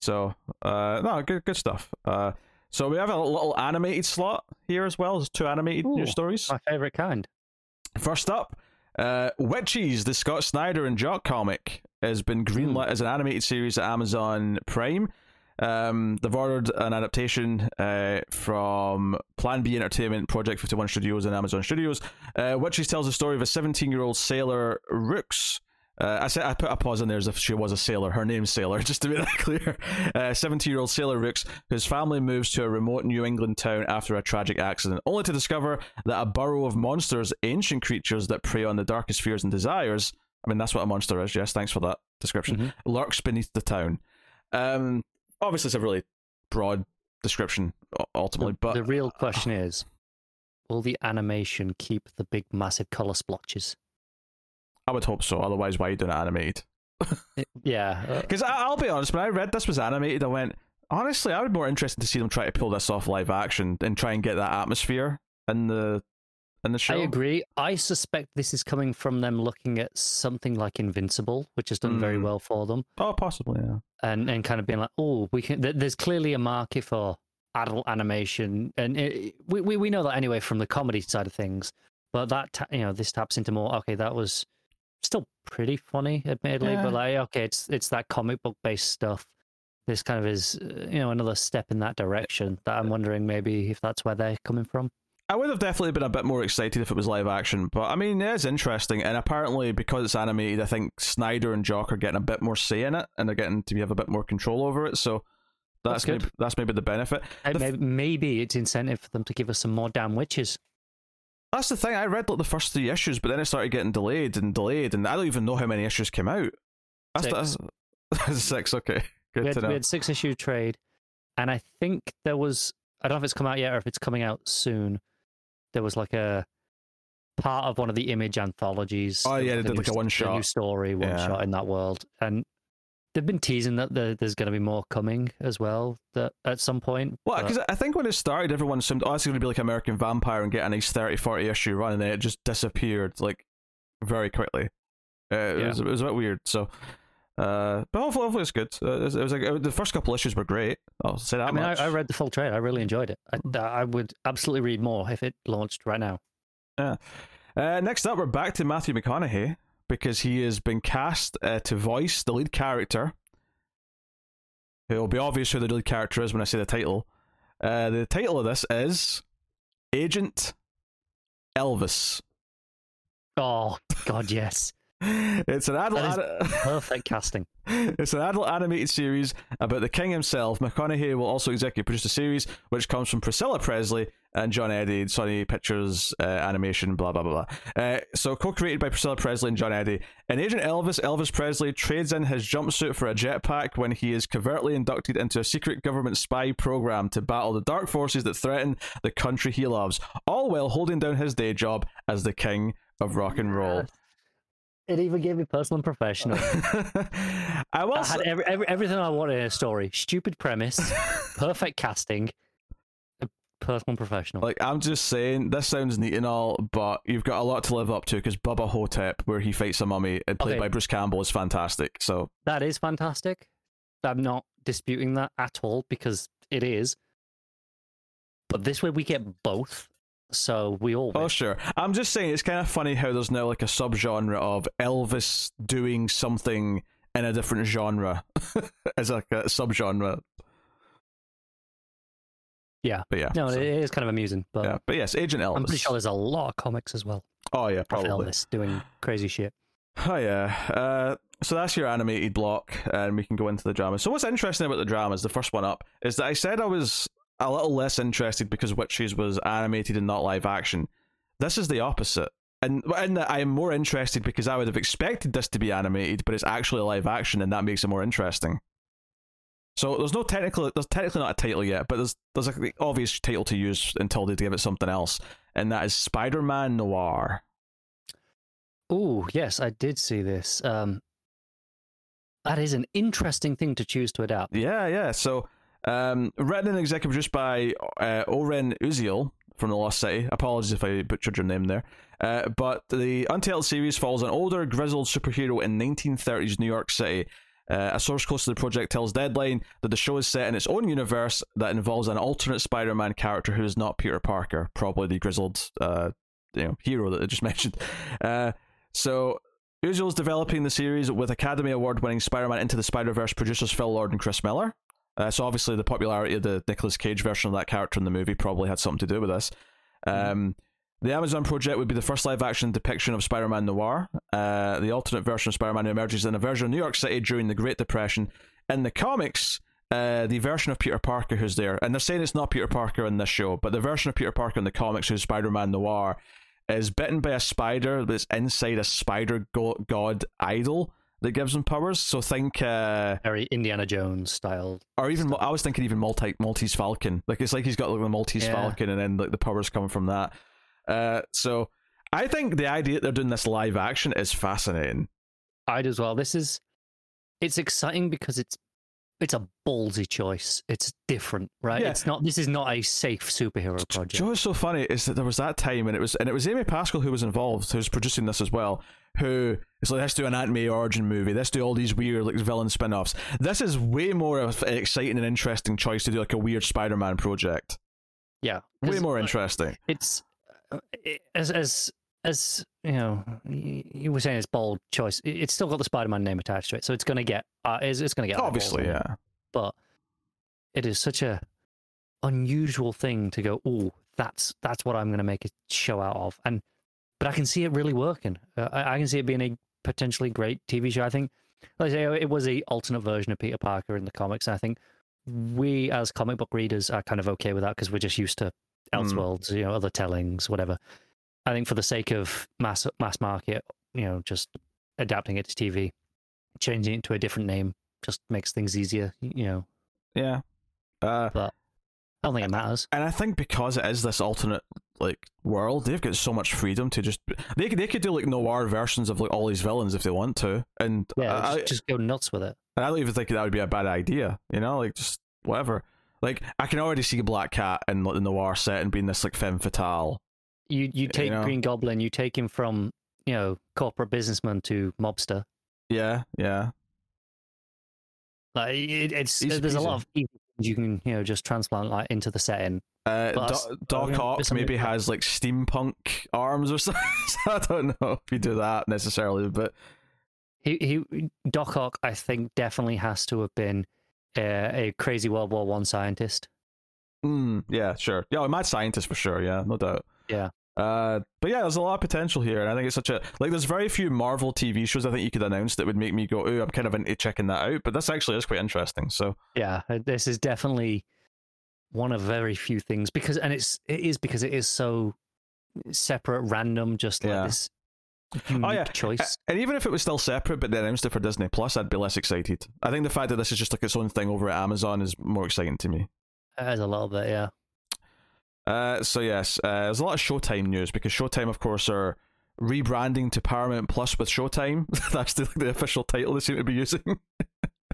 So, uh, no, good, good stuff. Uh, so we have a little animated slot here as well. There's two animated Ooh. news stories. My favorite kind. First up, uh, Witches, the Scott Snyder and Jock comic, has been greenlit as an animated series at Amazon Prime. Um, they've ordered an adaptation uh, from Plan B Entertainment, Project 51 Studios, and Amazon Studios. Uh, Witches tells the story of a 17 year old sailor, Rooks. Uh, I said I put a pause in there as if she was a sailor. Her name's Sailor, just to be that clear. Seventy-year-old sailor Rooks, whose family moves to a remote New England town after a tragic accident, only to discover that a burrow of monsters, ancient creatures that prey on the darkest fears and desires. I mean, that's what a monster is. Yes, thanks for that description. Mhm. Lurks beneath the town. Um, obviously, it's a really broad description ultimately, The, but the real question is, will the animation keep the big massive color splotches? I would hope so. Otherwise, why are you doing it animated? Yeah, uh, Because I'll be honest, when I read this was animated, I went, honestly, I would be more interested to see them try to pull this off live action and try and get that atmosphere in the in the show. I agree. I suspect this is coming from them looking at something like Invincible, which has done very Mm. well for them, Oh, possibly, yeah. and and kind of being like, oh, we can. th- There's clearly a market for adult animation, and it, we, we we know that anyway from the comedy side of things. But that ta- you know, this taps into more. Okay, that was still pretty funny, admittedly, Yeah. but like, okay, it's it's that comic book based stuff. This kind of is, uh, you know, another step in that direction. That I'm wondering maybe if that's where they're coming from. I would have definitely been a bit more excited if it was live action, but I mean, it is interesting, and apparently because it's animated, I think Snyder and Jock are getting a bit more say in it, and they're getting to have a bit more control over it. So that's, That's good. maybe that's maybe the benefit. The f- maybe, maybe it's incentive for them to give us some more damn witches. That's the thing. I read like the first three issues, but then it started getting delayed and delayed, and I don't even know how many issues came out. That's Six. that's six. Okay, good We had, to know. we had six issue trade, and I think there was I don't know if it's come out yet or if it's coming out soon. There was like a part of one of the image anthologies. Oh, yeah, they did new like a s- one-shot. new story, one Yeah. shot in that world, and they've been teasing that there, there's going to be more coming as well. That at some point. Well, because I think when it started, everyone assumed, oh, it's going to be like American Vampire and get a nice 30, 40 issue run, and then it just disappeared like very quickly. Uh, it, Yeah. was, it was a bit weird. So, uh, but hopefully, hopefully it's good. Uh, it was, it was like uh, the first couple issues were great. I'll say that I mean, I. I read the full trade. I really enjoyed it. I, I would absolutely read more if it launched right now. Uh, next up, we're back to Matthew McConaughey because he has been cast uh, to voice the lead character. It'll be obvious who the lead character is when I say the title. Uh, the title of this is Agent Elvis. Oh God, yes, It's an adult. Perfect casting. it's an adult animated series about the king himself. McConaughey will also executive produce the series, which comes from Priscilla Presley and John Eddy, Sony Pictures uh, Animation, blah blah blah blah. Uh, so co-created by Priscilla Presley and John Eddy. In Agent Elvis, Elvis Presley trades in his jumpsuit for a jetpack when he is covertly inducted into a secret government spy program to battle the dark forces that threaten the country he loves, all while holding down his day job as the king of rock and roll. It even gave me personal and professional. I will. I had every, every, everything I wanted in a story. Stupid premise, perfect casting, personal and professional. Like I'm just saying, this sounds neat and all, but you've got a lot to live up to because Bubba Ho-Tep, where he fights a mummy and played Okay. by Bruce Campbell, is fantastic. So that is fantastic. I'm not disputing that at all because it is. But this way we get both, so we all. Oh, sure. I'm just saying it's kind of funny how there's now like a subgenre of Elvis doing something in a different genre as like a subgenre. Yeah. But yeah. no, so- it is kind of amusing. But yeah. But yes, Agent Elvis. I'm pretty sure there's a lot of comics as well. Oh yeah, probably. Elvis doing crazy shit. Oh yeah. Uh, so that's your animated block, and we can go into the drama. So what's interesting about the dramas, the first one up, is that I said I was a little less interested because Witches was animated and not live action. This is the opposite. And that I am more interested because I would have expected this to be animated, but it's actually live action, and that makes it more interesting. So there's no technical, there's technically not a title yet, but there's there's like the obvious title to use until they give it something else, and that is Spider-Man Noir. Oh yes, I did see this. Um, that is an interesting thing to choose to adapt. Yeah, yeah. So, um, written and executive produced by uh, Oren Uziel from The Lost City. Apologies if I butchered your name there. Uh, but the Untitled series follows an older, grizzled superhero in 1930s New York City. Uh, a source close to the project tells Deadline that the show is set in its own universe that involves an alternate Spider-Man character who is not Peter Parker, probably the grizzled, uh, you know, hero that I just mentioned. Uh, so Uziel's developing the series with Academy Award winning Spider Man Into the Spider Verse producers Phil Lord and Chris Miller. Uh, so obviously the popularity of the Nicolas Cage version of that character in the movie probably had something to do with this. Um, the Amazon project would be the first live action depiction of Spider Man Noir, uh, the alternate version of Spider Man who emerges in a version of New York City during the Great Depression. In the comics, uh, the version of Peter Parker who's there, and they're saying it's not Peter Parker in this show, but the version of Peter Parker in the comics who's Spider Man Noir is bitten by a spider that's inside a spider go- god idol that gives him powers. So think, uh, Very Indiana Jones style. or even I was thinking even multi Maltese Falcon. Like it's like he's got like the Maltese Yeah. Falcon, and then like the powers coming from that. Uh, so I think the idea that they're doing this live action is fascinating. I'd as well. This is it's exciting because it's it's a ballsy choice. It's different, right? Yeah. It's not. This is not a safe superhero Do you project. know what's so funny is that there was that time, and it was and it was Amy Pascal who was involved, who's producing this as well. Who is like, let's do an Aunt May origin movie. Let's do all these weird like villain spin-offs. This is way more of an exciting and interesting choice to do like a weird Spider-Man project. Yeah, way more interesting. It's it, as as as you know. You were saying it's bold choice. It's still got the Spider-Man name attached to it, so it's going to get. Uh, it's, it's going to get. Obviously, it. yeah. but it is such a unusual thing to go oh that's that's what i'm going to make a show out of and but i can see it really working uh, I, I can see it being a potentially great tv show i think like I say it was a alternate version of peter parker in the comics and i think we as comic book readers are kind of okay with that because we're just used to Mm. elseworlds you know other tellings whatever i think for the sake of mass mass market you know just adapting it to tv changing it to a different name just makes things easier you know Yeah. Uh, I don't think it matters. and I think because it is this alternate like world, they've got so much freedom to just they could they could do like noir versions of like all these villains if they want to, and Yeah, I, just, just go nuts with it. and I don't even think that would be a bad idea. You know, like just whatever. Like I can already see a Black Cat in like, the noir set and being this like femme fatale. You you take know? Green Goblin, you take him from you know corporate businessman to mobster. Yeah, yeah, Like it, it's Easy there's a lot of things you can you know just transplant like into the setting. Uh, Do- Doc Ock maybe has like steampunk arms or something. so I don't know if you do that necessarily, but He he Doc Ock I think definitely has to have been uh, a crazy World War One scientist. Mm, yeah, sure. Yeah, a mad scientist for sure. Yeah, no doubt. Yeah. Uh, but yeah, there's a lot of potential here, and I think it's such a like. There's very few Marvel TV shows I think you could announce that would make me go, "Ooh, I'm kind of into checking that out." But this actually is quite interesting. So Yeah, uh, this is definitely one of very few things because and it's it is because it is so separate, random, just like Yeah. this Oh, yeah. choice. and even if it was still separate, but they announced it for Disney Plus, I'd be less excited. I think the fact that this is just like its own thing over at Amazon is more exciting to me. As a little bit, yeah. Uh, so yes, uh, there's a lot of Showtime news because Showtime, of course, are rebranding to Paramount Plus with Showtime. That's the, the official title they seem to be using.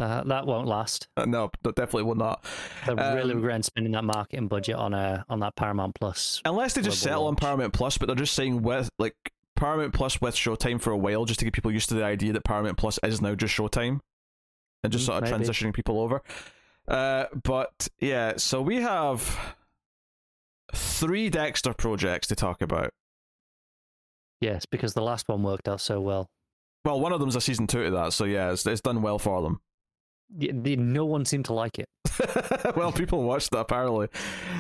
Uh, that won't last. Uh, no, that definitely will not. They're really Um, regretting spending that marketing budget on a on that Paramount Plus. Unless they just Global settle on. Paramount Plus, but they're just saying with like Paramount Plus with Showtime for a while, just to get people used to the idea that Paramount Plus is now just Showtime, and just Mm, sort of maybe. transitioning people over. Uh, but yeah, so we have three Dexter projects to talk about. Yes, because the last one worked out so well. Well, one of them's a season two to that, so yeah, it's, it's done well for them. No one seemed to like it. well, people watched it apparently.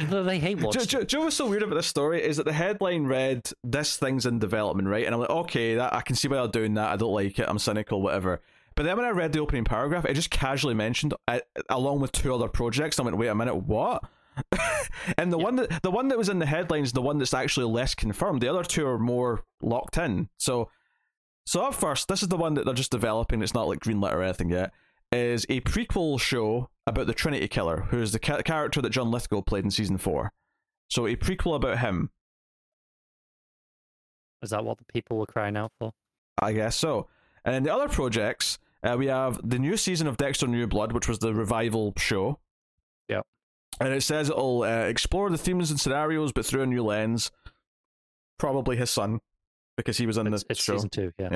They- They hate watching. do, do you know what's so weird about this story is that the headline read "This thing's in development," right? And I'm like, okay, that I can see why they're doing that. I don't like it. I'm cynical, whatever. But then when I read the opening paragraph, it just casually mentioned along with two other projects. I went, wait a minute, what? and the one that the one that was in the headlines, the one that's actually less confirmed. The other two are more locked in. So, so at first, this is the one that they're just developing. It's not like greenlit or anything yet. Is a prequel show about the Trinity Killer, who is the ca- character that John Lithgow played in season four. So a prequel about him, Is that what the people were crying out for? I guess so. And then the other projects, uh, we have the new season of Dexter New Blood, which was the revival show. Yep. And it says it'll uh, explore the themes and scenarios, but through a new lens. Probably his son, because he was in It's, the it's show. season two. Yeah.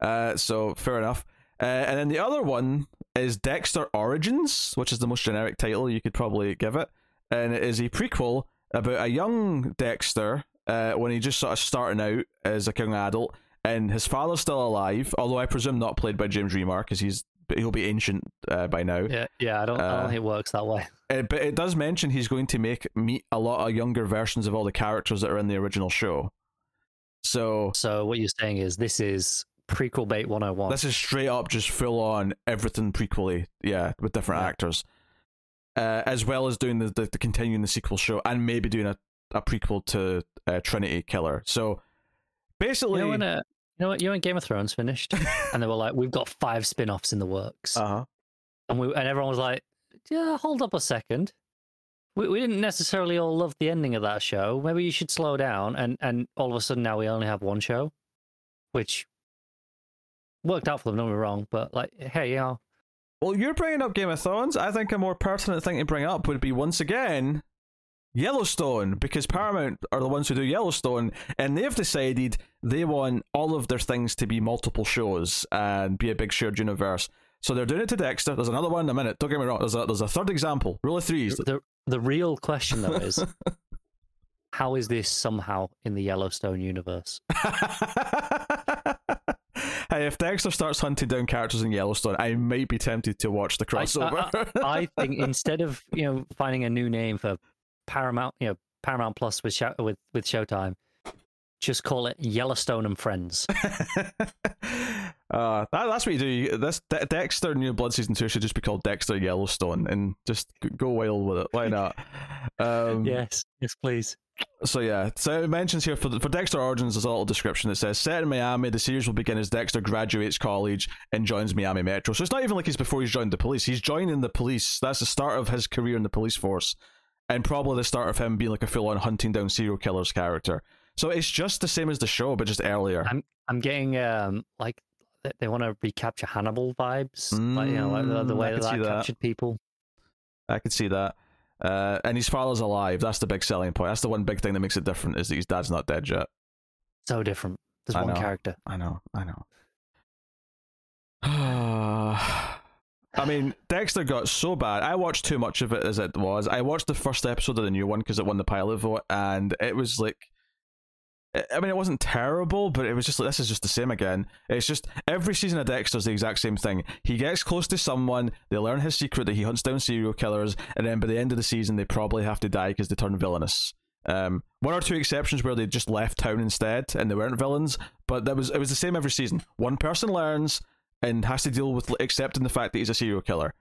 Yeah. Uh, so fair enough. Uh, and then the other one is Dexter Origins, which is the most generic title you could probably give it, and it is a prequel about a young Dexter uh, when he just sort of starting out as a young adult, and his father's still alive, although I presume not played by James Remar because he's he'll be ancient uh, by now. Yeah, yeah. I don't. I Uh, don't think it works that way. Uh, but it does mention he's going to make meet a lot of younger versions of all the characters that are in the original show. So So what you're saying is this is prequel bait 101. This is straight up just full on everything prequely, yeah, with different Yeah. actors, uh, as well as doing the, the, the continuing the sequel show and maybe doing a, a prequel to uh, Trinity Killer. So you basically, know when uh, you know what you know when Game of Thrones finished and they were like, we've got five spin-offs in the works, uh huh, and we and everyone was like, yeah, hold up a second. We, we didn't necessarily all love the ending of that show. Maybe you should slow down. And and all of a sudden now we only have one show, which worked out for them. Don't get me wrong, but like, hey, you know, Well, you're bringing up Game of Thrones. I think a more pertinent thing to bring up would be once again Yellowstone, because Paramount are the ones who do Yellowstone, and they've decided they want all of their things to be multiple shows and be a big shared universe. So they're doing it to Dexter. There's another one in a minute. Don't get me wrong. There's a there's a third example. Rule of threes. the the real question though is, how is this somehow in the Yellowstone universe? if Dexter starts hunting down characters in Yellowstone, I might be tempted to watch the I- I- crossover. I think instead of you know finding a new name for Paramount, you know Paramount Plus with Show, with with Showtime, just call it Yellowstone and Friends. uh, that, that's what you do. You- This De- Dexter New Blood season two should just be called Dexter Yellowstone, and just go wild with it. Why not? Um, yes, yes, please. So yeah, so it mentions here for the, for Dexter Origins, there's a little description that says set in Miami, the series will begin as Dexter graduates college and joins Miami Metro. So it's not even like he's before he's joined the police. He's joining the police. That's the start of his career in the police force, and probably the start of him being like a full on hunting down serial killers character. So it's just the same as the show, but just earlier. I'm I'm getting um like they- want to recapture Hannibal vibes, like you know like the, the Mm, way could that, see that that. captured people. I could see that. Uh, and his father's alive. That's the big selling point. That's the one big thing that makes it different is that his dad's not dead yet. So different. There's I one know. character. I know, I know. I mean, Dexter got so bad. I watched too much of it as it was. I watched the first episode of the new one because it won the pilot vote, and it was like, I- mean, it wasn't terrible, but it was just like this is just the same again. It's just every season of Dexter's the exact same thing. He gets close to someone, they learn his secret that he hunts down serial killers, and then by the end of the season, they probably have to die because they turn villainous. Um, one or two exceptions where they just left town instead and they weren't villains, but that was it was the same every season. One person learns and has to deal with accepting the fact that he's a serial killer.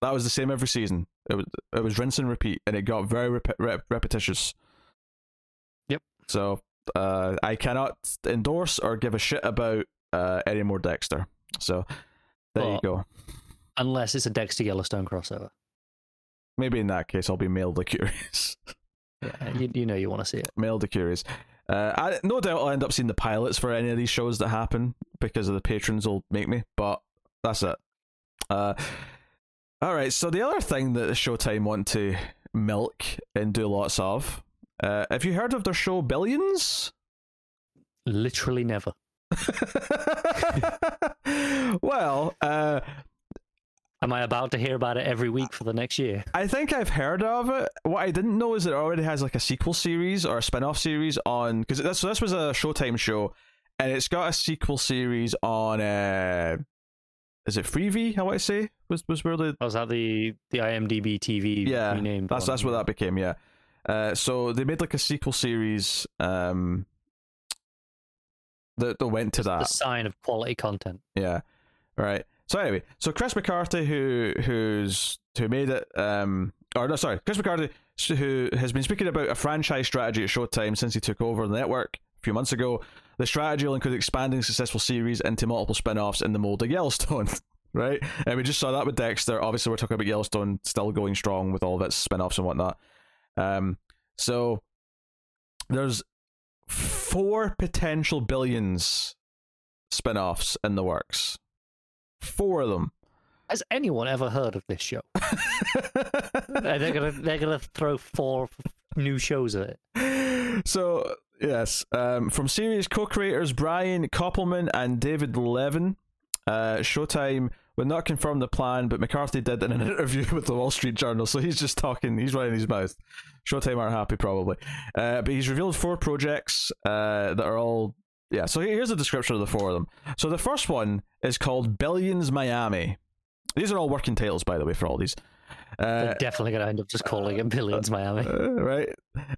That was the same every season. It was it was rinse and repeat, and it got very rep- rep- repetitious. Yep. So uh, I cannot endorse or give a shit about uh, any more Dexter. So there you go. Unless it's a Dexter Yellowstone crossover. Maybe in that case, I'll be mildly curious. Yeah, you, you know you want to see it. mildly curious. Uh, I no doubt I'll end up seeing the pilots for any of these shows that happen because of the patrons will make me. But that's it. Uh, all right. So the other thing that Showtime want to milk and do lots of. Uh, have you heard of their show Billions? Literally never. well, uh, Am I about to hear about it every week for the next year? I think I've heard of it. What I didn't know is it already has like a sequel series or a spin-off series on because this this was a Showtime show, and it's got a sequel series on. Uh, is it Freevee? How would I say was was where the Oh, was that the the IMDb TV yeah renamed? that's that's what that became yeah. Uh, so they made like a sequel series um that that went to The that. sign of quality content. yeah. Right. So anyway so chris mccarthy who who's who made it um or no sorry chris mccarthy who has been speaking about a franchise strategy at showtime since he took over the network a few months ago. The strategy will include expanding successful series into multiple spin-offs in the mold of yellowstone right? And we just saw that with dexter. Obviously we're talking about yellowstone still going strong with all of its spin-offs and whatnot um so there's four potential billions spin-offs in the works four of them Has anyone ever heard of this show? They're gonna they're gonna throw four new shows at it. so yes, um, from series co-creators Brian Koppelman and David Levien, uh, Showtime would not confirm the plan, but McCarthy did in an interview with the Wall Street Journal. So he's just talking, he's running his mouth. Showtime aren't happy probably, uh, but he's revealed four projects uh, that are all yeah. So here's a description of the four of them. So the first one is called Billions Miami. These are all working titles, by the way, for all these. Uh, They're definitely gonna end up just calling it Billions Miami. uh, right.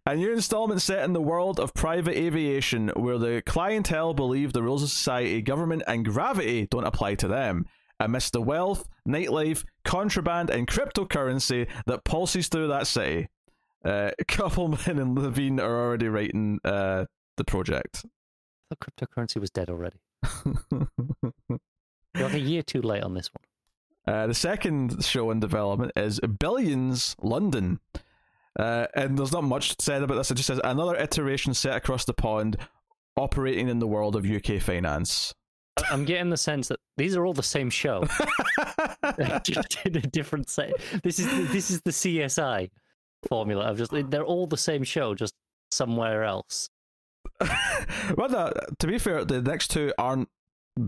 A new installment set in the world of private aviation where the clientele believe the rules of society, government, and gravity don't apply to them. Amidst the wealth, nightlife, contraband, and cryptocurrency that pulses through that city. Uh, Koppelman and Levien are already writing uh, the project. The cryptocurrency was dead already. You're like a year too late on this one. Uh, the second show in development is Billions London. Uh, and there's not much said about this. It just says another iteration set across the pond, operating in the world of UK finance. I'm getting the sense that these are all the same show, just in a different set. This is this is the CSI formula of just they're all the same show, just somewhere else. well, no, to be fair, the next two aren't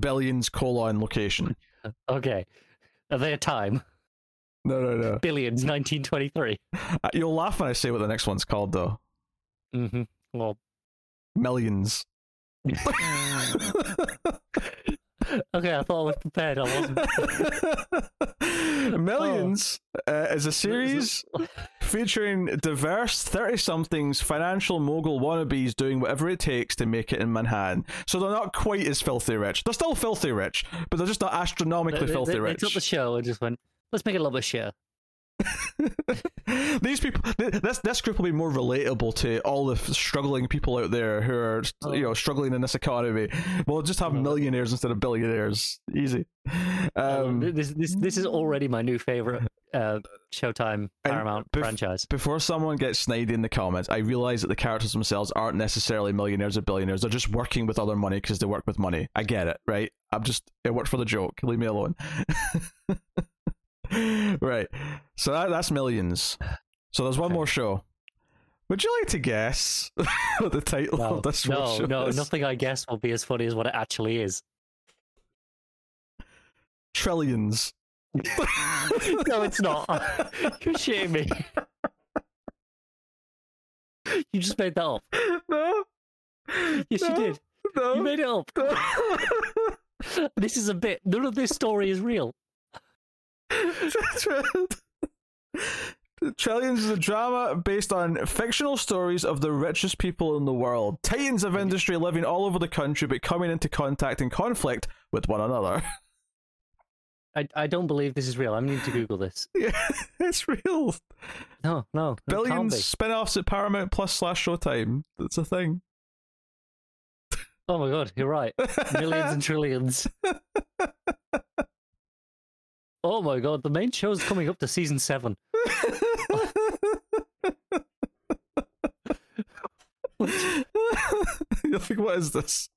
Billions colon location. Okay, are they a time? No, no, no. Billions, 1923. Uh, You'll laugh when I say what the next one's called, though. Mm-hmm. Well, Millions. okay, I thought I was prepared. I wasn't. Millions uh, is a series featuring diverse 30 somethings financial mogul wannabes doing whatever it takes to make it in Manhattan. So they're not quite as filthy rich. They're still filthy rich, but they're just not astronomically They, they- filthy they rich. took the show and just went, let's make it a little bit shit. These people, this this group will be more relatable to all the struggling people out there who are, you know, struggling in this economy. We'll just have Oh. millionaires instead of billionaires. Easy. Um, this this this is already my new favorite uh, Showtime Paramount bef- franchise. before someone gets snide in the comments, I realize that the characters themselves aren't necessarily millionaires or billionaires. They're just working with other money because they work with money. I get it, right? I'm just it worked for the joke. Leave me alone. right. So that, that's millions. So there's one Okay. more show. Would you like to guess what the title No, of this no, show no, is? nothing I guess will be as funny as what it actually is. Trillions. no, it's not. You're shitting me. You just made that up. no. Yes, you did. No. You made it up. no. This is a bit. None of this story is real. Trillions is a drama based on fictional stories of the richest people in the world, titans of mm-hmm. industry living all over the country but coming into contact and conflict with one another. I, I don't believe this is real. I'm need to Google this. yeah, it's real. No, no, it can't Billions be. spin offs at Paramount Plus slash Showtime. That's a thing. Oh my god, you're right. Millions and trillions. Oh my god, the main show is coming up to season seven. You'll think, what is this?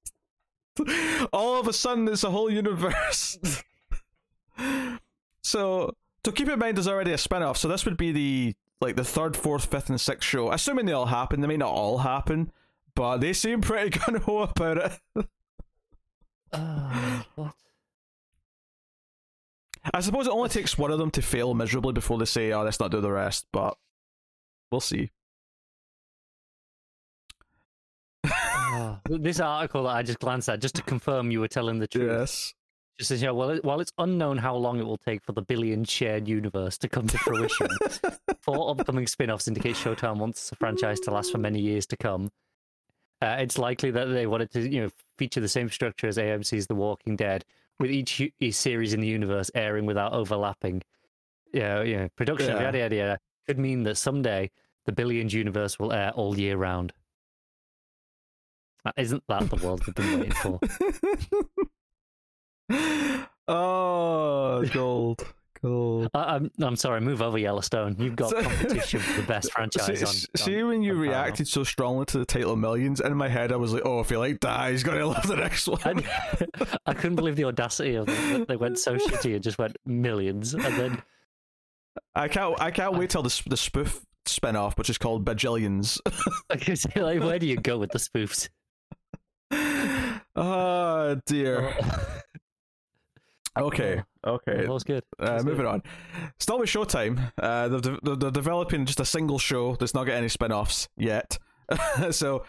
All of a sudden, it's a whole universe. so to keep in mind there's already a spin-off, so this would be the like the third, fourth, fifth, and sixth show. Assuming they all happen, they may not all happen, but they seem pretty gun ho about it. Uh, what? I suppose it only takes one of them to fail miserably before they say, "Oh, let's not do the rest." But we'll see. Uh, this article that I just glanced at, just to confirm you were telling the truth. Yes. Just says, yeah, well, it, while it's unknown how long it will take for the billion shared universe to come to fruition, four upcoming spin offs indicate Showtime wants the franchise to last for many years to come. Uh, it's likely that they wanted to, you know, feature the same structure as AMC's The Walking Dead, with each, each series in the universe airing without overlapping. Yeah, you know, production, Yeah. yada yada yada, could mean that someday the Billions universe will air all year round. Isn't that the world we've been waiting for? oh, gold, gold. I, I'm I'm sorry. Move over Yellowstone. You've got So- competition for the best franchise See, on. see on- when you reacted so strongly to the title Millions, in my head I was like, "Oh, if you like that, he's gonna love the next one." I, I couldn't believe the audacity of them. They went so shitty and just went millions, and then I can't. I can't wait till the the spoof spin off, which is called Bajillions. I like, where do you go with the spoofs? oh dear. Okay. Okay. That was good. Uh, moving good. on. Still with Showtime. Uh, they're, de- they're, they're developing just a single show that's not got any spin offs yet. so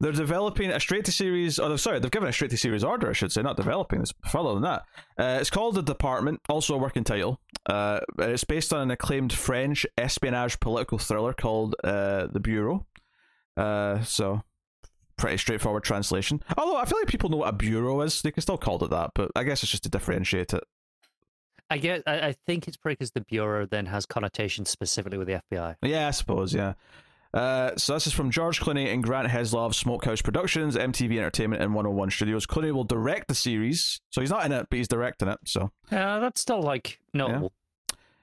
they're developing a straight to series, or sorry, they've given a straight to series order, I should say, not developing, it's further than that. Uh, it's called The Department, also a working title. Uh, it's based on an acclaimed French espionage political thriller called uh, The Bureau. Uh, so pretty straightforward translation. Although I feel like people know what a bureau is, they can still call it that, but I guess it's just to differentiate it. I guess I, I think it's probably because the bureau then has connotations specifically with the FBI. Yeah, I suppose, yeah. Uh, so this is from George Clooney and Grant Heslov, Smokehouse Productions, MTV Entertainment, and 101 Studios. Clooney will direct the series, so he's not in it, but he's directing it. So, Yeah, that's still like notable.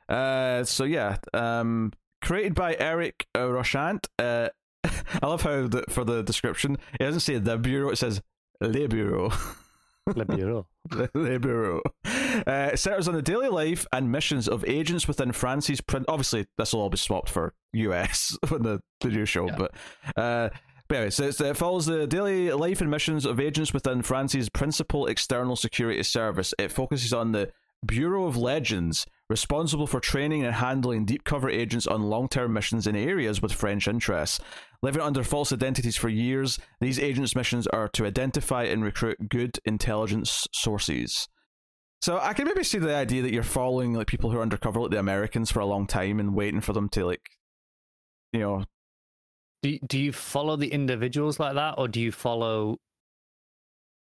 uh, so yeah, um, created by Eric uh, Rochant. Uh, I love how the, for the description it doesn't say the bureau; it says Le Bureau. Le bureau. Le Bureau. Uh, it centers on the daily life and missions of agents within France's print. Obviously, this will all be swapped for US when the, the new show, Yeah. but. Uh, but anyway, so it's, it follows the daily life and missions of agents within France's principal external security service. It focuses on the Bureau of Legends, responsible for training and handling deep cover agents on long term missions in areas with French interests. Living under false identities for years, these agents' missions are to identify and recruit good intelligence sources. So I can maybe see the idea that you're following like people who are undercover, like the Americans, for a long time and waiting for them to like, you know, Do do you follow the individuals like that, or do you follow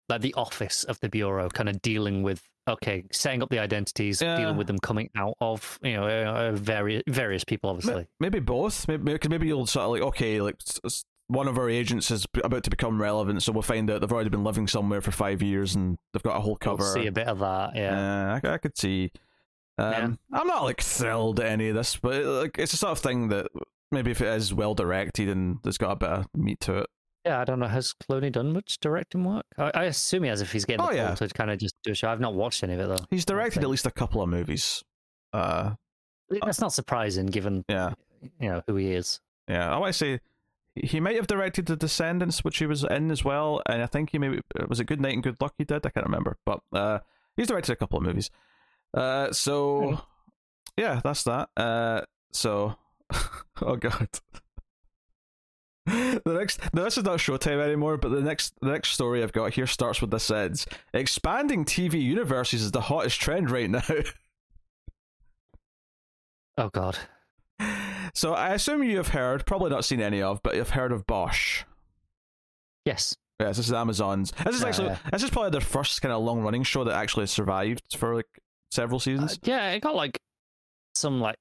like the office of the bureau, kind of dealing with okay, setting up the identities, Yeah. dealing with them coming out of you know uh, various various people, obviously. Maybe both. Maybe because maybe you'll sort of like okay, like one of our agents is about to become relevant, so we'll find out they've already been living somewhere for five years and they've got a whole We'll cover. see a bit of that, yeah. Uh, I, I could see. Um, I'm not like thrilled at any of this, but like it's the sort of thing that maybe if it is well directed and there's got a bit of meat to it. Yeah, I don't know. Has Clooney done much directing work? I, I assume he has if he's getting Oh, the yeah. to kind of just do a show. I've not watched any of it though. He's directed at least a couple of movies. Uh, That's not surprising given yeah, you know who he is. yeah. I want to say he might have directed The Descendants, which he was in as well, and I think he maybe was it Good Night and Good Luck he did. I can't remember, but uh, he's directed a couple of movies. Uh, so yeah, that's that. Uh, so oh god. The next, this is not Showtime anymore. But the next, the next story I've got here starts with this: says expanding TV universes is the hottest trend right now. Oh God. so I assume you have heard, probably not seen any of, but you've heard of Bosch. Yes. Yes, this is Amazon's. This is actually yeah. this is probably their first kind of long running show that actually survived for like several Uh, seasons. yeah, it got like some like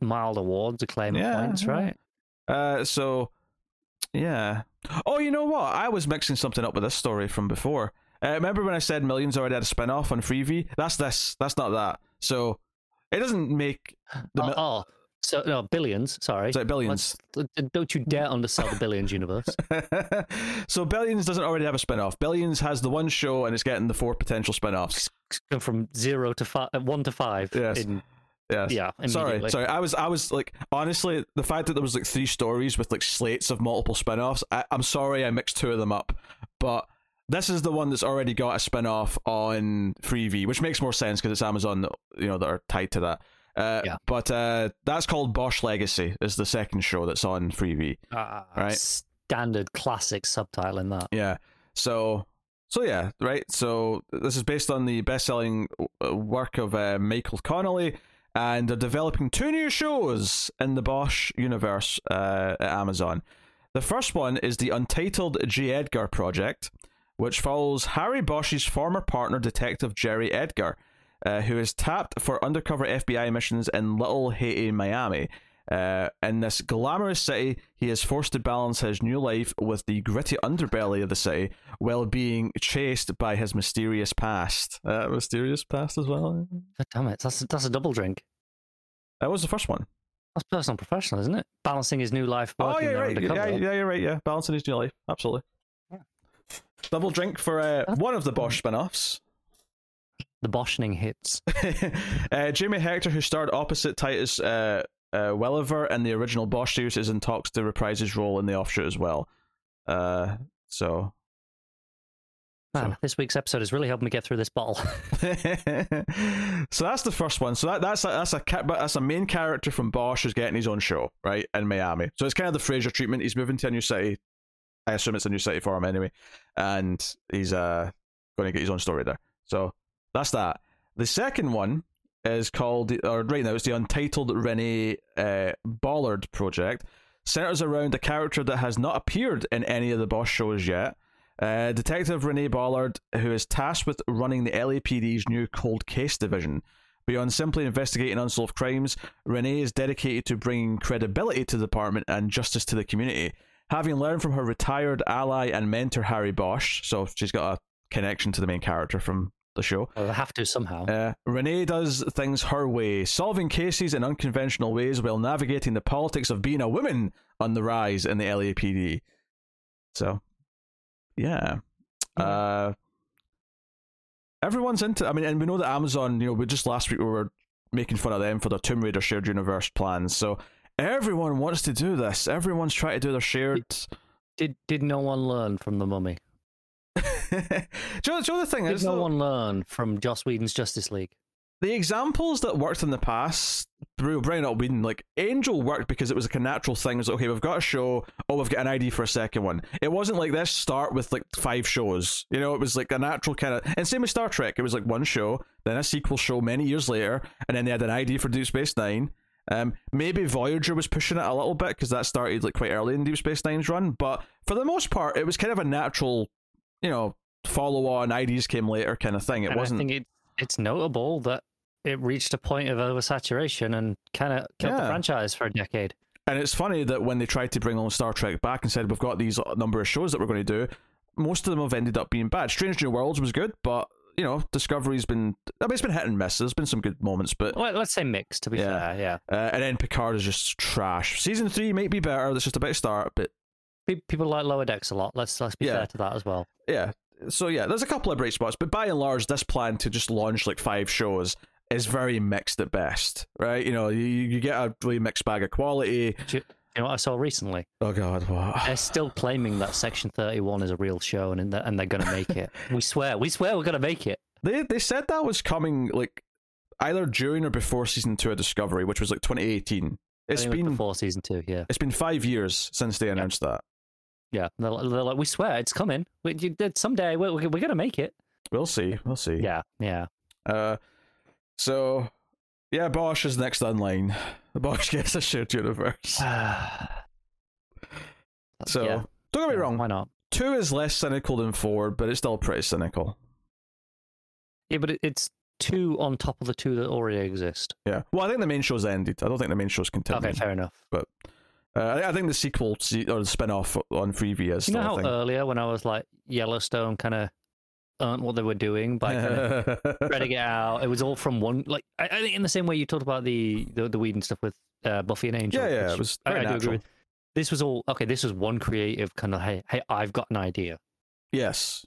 mild awards, acclaim Yeah, points, yeah. right? Uh, so yeah. Oh, you know what? I was mixing something up with this story from before. Uh, remember when I said Millions already had a spin off on Freevee? That's this. That's not that. So it doesn't make the oh, mil- oh, So no billions. Sorry, Is it Billions? Let's- uh, don't you dare undersell the billions universe. so Billions doesn't already have a spin-off. Billions has the one show and it's getting the four potential spin-offs. Go from zero to five, one to five. Yes. In, Yes. yeah. Sorry, sorry. I was, I was like, honestly, the fact that there was like three stories with like slates of multiple spin-offs. I, I'm sorry, I mixed two of them up, but this is the one that's already got a spin-off on Freevee, which makes more sense because it's Amazon, that, you know, that are tied to that. Uh, Yeah. But uh, that's called Bosch Legacy. Is the second show that's on Freevee. Ah, right. Standard classic subtitle in that. Yeah. So so yeah, right. So this is based on the best-selling uh, work of uh, Michael Connolly, and they're developing two new shows in the Bosch universe uh, at Amazon. The first one is the Untitled J. Edgar project, which follows Harry Bosch's former partner, Detective Jerry Edgar, uh, who is tapped for undercover FBI missions in Little Haiti, Miami. Uh, in this glamorous city, he is forced to balance his new life with the gritty underbelly of the city while being chased by his mysterious past. Uh, mysterious past as well? God damn it, that's that's a double drink. That was the first one. That's personal professional, isn't it? Balancing his new life. Oh, working yeah, there right. Yeah, yeah, you're right. Yeah, balancing his new life. Absolutely. Yeah. Double drink for uh, one of the Bosch spin offs. The Boschning hits. uh, Jamie Hector, who starred opposite Titus uh, uh, Welliver and the original Bosch series, is in talks to reprise his role in the offshoot as well. Uh, so, Man, So- this week's episode has really helped me get through this bottle. so that's the first one. So that, that's a, that's a that's a main character from Bosch who's getting his own show right in Miami. So it's kind of the Frasier treatment. He's moving to a new city. I assume it's a new city for him anyway, and he's uh going to get his own story there. So that's that. The second one is called, or right now it's the Untitled Renee uh, Ballard project. Centers around a character that has not appeared in any of the Bosch shows yet. Uh, Detective Renee Ballard, who is tasked with running the LAPD's new cold case division. Beyond simply investigating unsolved crimes, Renee is dedicated to bringing credibility to the department and justice to the community. Having learned from her retired ally and mentor Harry Bosch, so she's got a connection to the main character from the show. I have to somehow. Uh, Renee does things her way, solving cases in unconventional ways while navigating the politics of being a woman on the rise in the LAPD. So, yeah. Uh, everyone's into. I mean, and we know that Amazon. You know, we just last week we were making fun of them for their Tomb Raider shared universe plans. So everyone wants to do this. Everyone's trying to do their shared. Did did no one learn from the Mummy? do, you know, do you know the thing Did is, no though? one learn from Joss Whedon's Justice League? the examples that worked in the past through Brian Not Whedon, like Angel worked because it was like a natural thing. It was like, okay, we've got a show. Oh, we've got an idea for a second one. It wasn't like this start with like five shows. You know, it was like a natural kind of. And same with Star Trek. It was like one show, then a sequel show many years later, and then they had an idea for Deep Space Nine. Um, maybe Voyager was pushing it a little bit because that started like quite early in Deep Space Nine's run. But for the most part, it was kind of a natural, you know, follow on. Ideas came later kind of thing. It And wasn't. I think it, it's notable that it reached a point of oversaturation and kind of killed the franchise for a decade. And it's funny that when they tried to bring on Star Trek back and said we've got these number of shows that we're going to do, most of them have ended up being bad. Strange New Worlds was good, but you know, Discovery's been I mean it's been hit and miss. There's been some good moments, but Well, let's say mixed, to be Yeah. fair. Yeah, uh, and then Picard is just trash. Season three might be better. That's just a bit of start, but people like Lower Decks a lot. Let's let's be Yeah. fair to that as well. yeah. So yeah, there's a couple of bright spots, but by and large, this plan to just launch like five shows is very mixed at best, right? You know, you you get a really mixed bag of quality. Do you, you know what I saw recently? Oh God, what? They're still claiming that Section Thirty One is a real show, and they're, and they're going to make it. we swear, we swear, we're going to make it. They they said that was coming like either during or before season two of Discovery, which was like 2018. It's I think it was been before season two. Yeah, it's been five years since they announced that. Yeah. They're, like- they're like, we swear, it's coming. We, you, someday we're, we're going to make it. We'll see. We'll see. Yeah, yeah. Uh, so yeah, Bosch is next online. Bosch gets a shared universe. So Yeah. don't get me wrong. Why not? Two is less cynical than four, but it's still pretty cynical. Yeah, but it's two on top of the two that already exist. Yeah. Well, I think the main show's ended. I don't think the main show's continuing. Okay, fair enough. Uh, I think the sequel se- or the spin off on Freevee is You know how earlier when I was like Yellowstone kind of earned what they were doing by kind of spreading it out. It was all from one. Like I, I think in the same way you talked about the the, the Whedon stuff with uh, Buffy and Angel. Yeah, yeah, it was I, I do agree with. This was all okay. This was one creative kind of hey, hey, I've got an idea, Yes.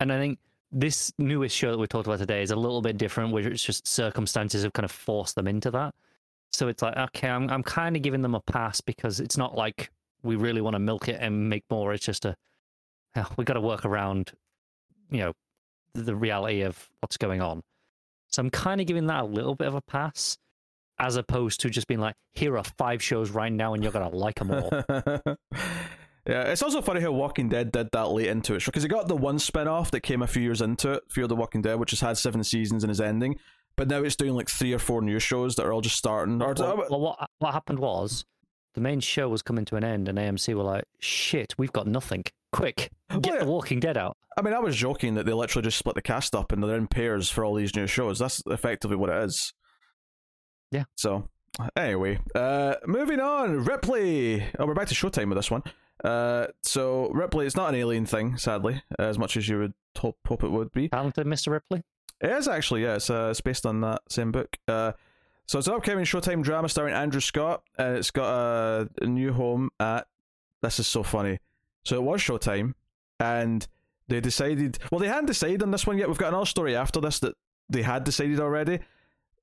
and I think this newest show that we talked about today is a little bit different, where it's just circumstances have kind of forced them into that. So it's like, okay, I'm I'm kind of giving them a pass because it's not like we really want to milk it and make more. It's just a we got to work around, you know, the reality of what's going on. So I'm kind of giving that a little bit of a pass, as opposed to just being like, here are five shows right now, and you're gonna like them all. yeah, it's also funny how Walking Dead did that late into it because it got the one spin off that came a few years into it, Fear the Walking Dead, which has had seven seasons and is ending. But now it's doing like three or four new shows that are all just starting. Or, well, well, what what happened was the main show was coming to an end, and AMC were like, "Shit, we've got nothing. Quick, get yeah. The Walking Dead out." I mean, I was joking that they literally just split the cast up and they're in pairs for all these new shows. That's effectively what it is. Yeah. So, anyway, uh, moving on. Ripley. Oh, we're back to Showtime with this one. Uh, so Ripley, it's not an alien thing, sadly, as much as you would hope, hope it would be. Talented Mr. Ripley. It is actually, yeah. It's, uh, it's based on that same book. Uh, so it's an upcoming Showtime drama starring Andrew Scott, and it's got a, a new home at. This is so funny. So it was Showtime, and they decided. Well, they hadn't decided on this one yet. We've got another story after this that they had decided already,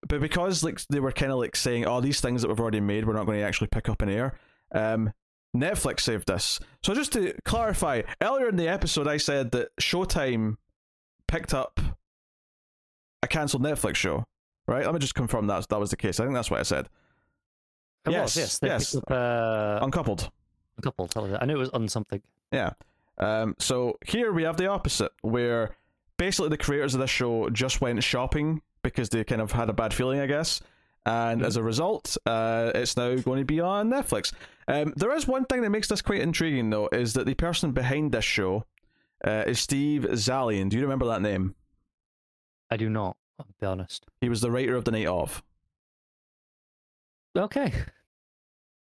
but because like they were kind of like saying, "Oh, these things that we've already made, we're not going to actually pick up in air." Um, Netflix saved this. So just to clarify, earlier in the episode, I said that Showtime picked up a cancelled Netflix show, right? Let me just confirm that that was the case. I think that's what I said. It Yes, was, yes. They yes. up uh, Uncoupled. a couple. that was it. I knew it was on something. Yeah. Um, so here we have the opposite, where basically the creators of this show just went shopping because they kind of had a bad feeling, I guess. And as a result, uh, it's now going to be on Netflix. Um, there is one thing that makes this quite intriguing, though, is that the person behind this show uh, is Steve Zaillian. Do you remember that name? I do not. I'll be honest. He was the writer of The Night Of. Okay,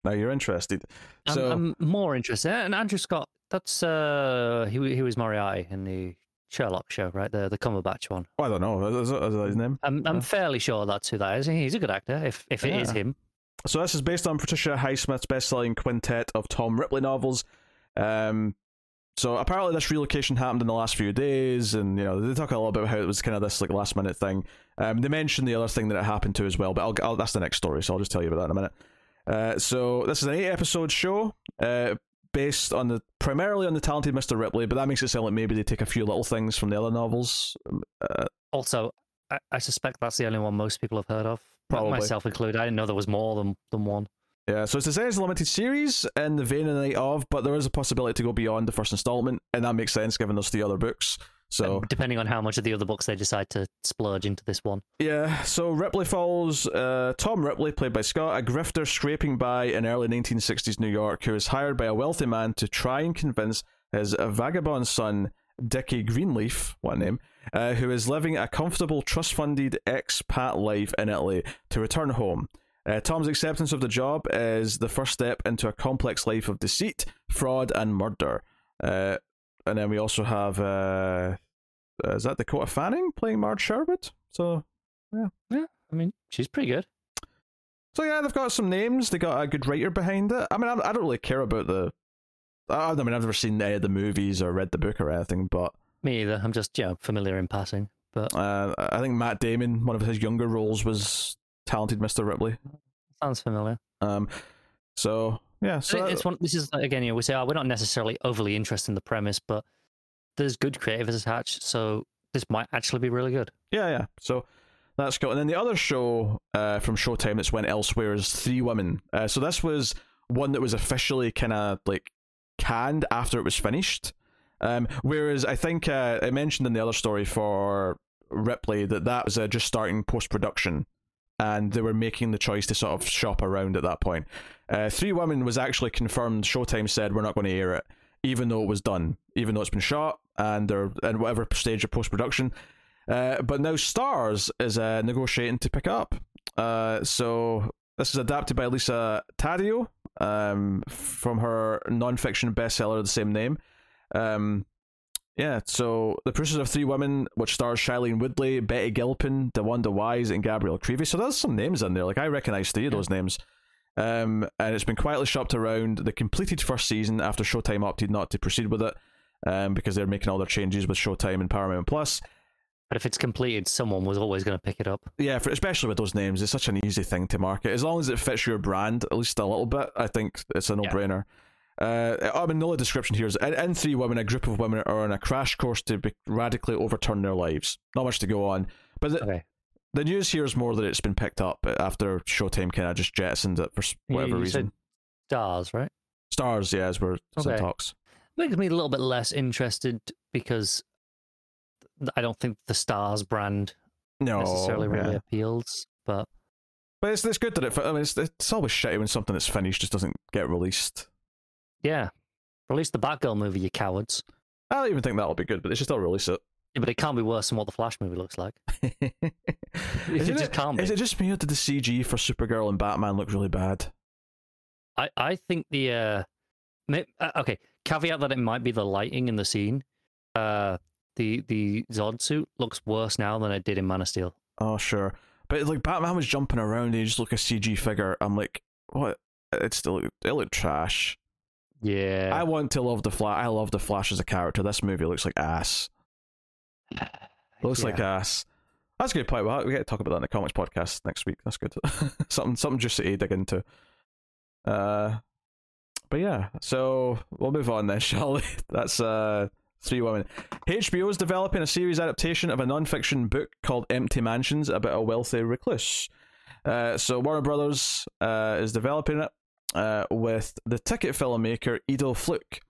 Now you're interested. I'm, So I'm more interested. And Andrew Scott, that's uh, he he was Moriarty in the Sherlock show, right? The the Cumberbatch one. I don't know. Is, is that his name? I'm I'm Yeah. fairly sure that's who that is. He's a good actor. If if it is Yeah. him, So this is based on Patricia Highsmith's best-selling quintet of Tom Ripley novels. Um, so apparently this relocation happened in the last few days, and you know they talk a bit about how it was kind of this like last-minute thing. Um, they mentioned the other thing that it happened to as well, but I'll, I'll, that's the next story, so I'll just tell you about that in a minute. Uh, so this is an eight-episode show, uh, based on the primarily on the talented Mr. Ripley, but that makes it sound like maybe they take a few little things from the other novels. Uh, also, I, I suspect that's the only one most people have heard of. Probably. myself included. I didn't know there was more than than one. Yeah, so it's a a limited series in the vein of the night of, but there is a possibility to go beyond the first installment, and that makes sense given there's three other books. So Um, depending on how much of the other books they decide to splurge into this one. yeah, so Ripley follows uh, Tom Ripley, played by Scott, a grifter scraping by in early 1960s New York, who is hired by a wealthy man to try and convince his vagabond son Dickie Greenleaf, what name, uh, who is living a comfortable trust-funded expat life in Italy, to return home. Uh, Tom's acceptance of the job is the first step into a complex life of deceit, fraud, and murder. Uh, and then we also have uh, is that Dakota Fanning playing Marge Sherwood? So yeah, yeah. I mean, she's pretty good. so yeah, they've got some names. They got a good writer behind it. I mean, I, I don't really care about the. I, I mean, I've never seen any of the movies or read the book or anything, but Me either. I'm just know familiar in passing. But uh, I think Matt Damon, one of his younger roles, was talented Mr. Ripley. sounds familiar. Um, so yeah, so it's one. This is again, you know, we say, oh, we're not necessarily overly interested in the premise, but there's good creative attached, so this might actually be really good. Yeah, yeah. So that's cool. And then the other show uh, from Showtime that's went elsewhere is Three Women. Uh, so this was one that was officially kind of like canned after it was finished. Um, whereas I think uh, I mentioned in the other story for Ripley that that was uh, just starting post production, and they were making the choice to sort of shop around at that point. Uh, Three Women was actually confirmed. Showtime said we're not going to air it, even though it was done, even though it's been shot and they're in whatever stage of post production. Uh, but now Starz is uh, negotiating to pick up. Uh, so this is adapted by Lisa Taddeo um, from her non-fiction bestseller of the same name. Um, Yeah, so the producers of Three Women, which stars Shailene Woodley, Betty Gilpin, DeWanda Wise, and Gabrielle Creevy. So there's some names in there. Like I recognize three of those names. Um, and it's been quietly shopped around the completed first season after Showtime opted not to proceed with it, um, because they're making all their changes with Showtime and Paramount Plus. But if it's completed, someone was always going to pick it up. Yeah, for, especially with those names, it's such an easy thing to market. As long as it fits your brand, at least a little bit, I think it's a no-brainer. Uh, I mean, the description here is in, in Three Women, a group of women are on a crash course to be, radically overturn their lives. Not much to go on. But the, Okay. the news here is more that it's been picked up after Showtime kind of just jettisoned it for s- You- whatever you reason. Starz, right? Starz, yeah, as we're Okay. talks. Makes me a little bit less interested because I don't think the Starz brand No, necessarily really yeah. appeals. But But it's, it's good that it. I mean, it's, it's always shitty when something that's finished just doesn't get released. Yeah, release the Batgirl movie, you cowards. I don't even think that'll be good, but they should still release it. Yeah, but it can't be worse than what the Flash movie looks like. is, It it, just can't is it just me or did the CG for Supergirl and Batman look really bad? I, I think the uh, may- uh, okay caveat that it might be the lighting in the scene. Uh, the the Zod suit looks worse now than it did in Man of Steel. Oh, sure. But like Batman was jumping around and you just look a CG figure. I'm like, what? It still it looked trash. Yeah, I want to love the Flash. I love the Flash as a character. This movie looks like ass. Looks like ass. That's a good point. We'll, we get to talk about that in the comics podcast next week. That's good. something something just to dig into. Uh, but yeah. So we'll move on then, shall we? That's uh three women. HBO is developing a series adaptation of a non-fiction book called Empty Mansions about a wealthy recluse. Uh, so Warner Brothers uh, is developing it uh, with the ticket filmmaker Edo Fluke,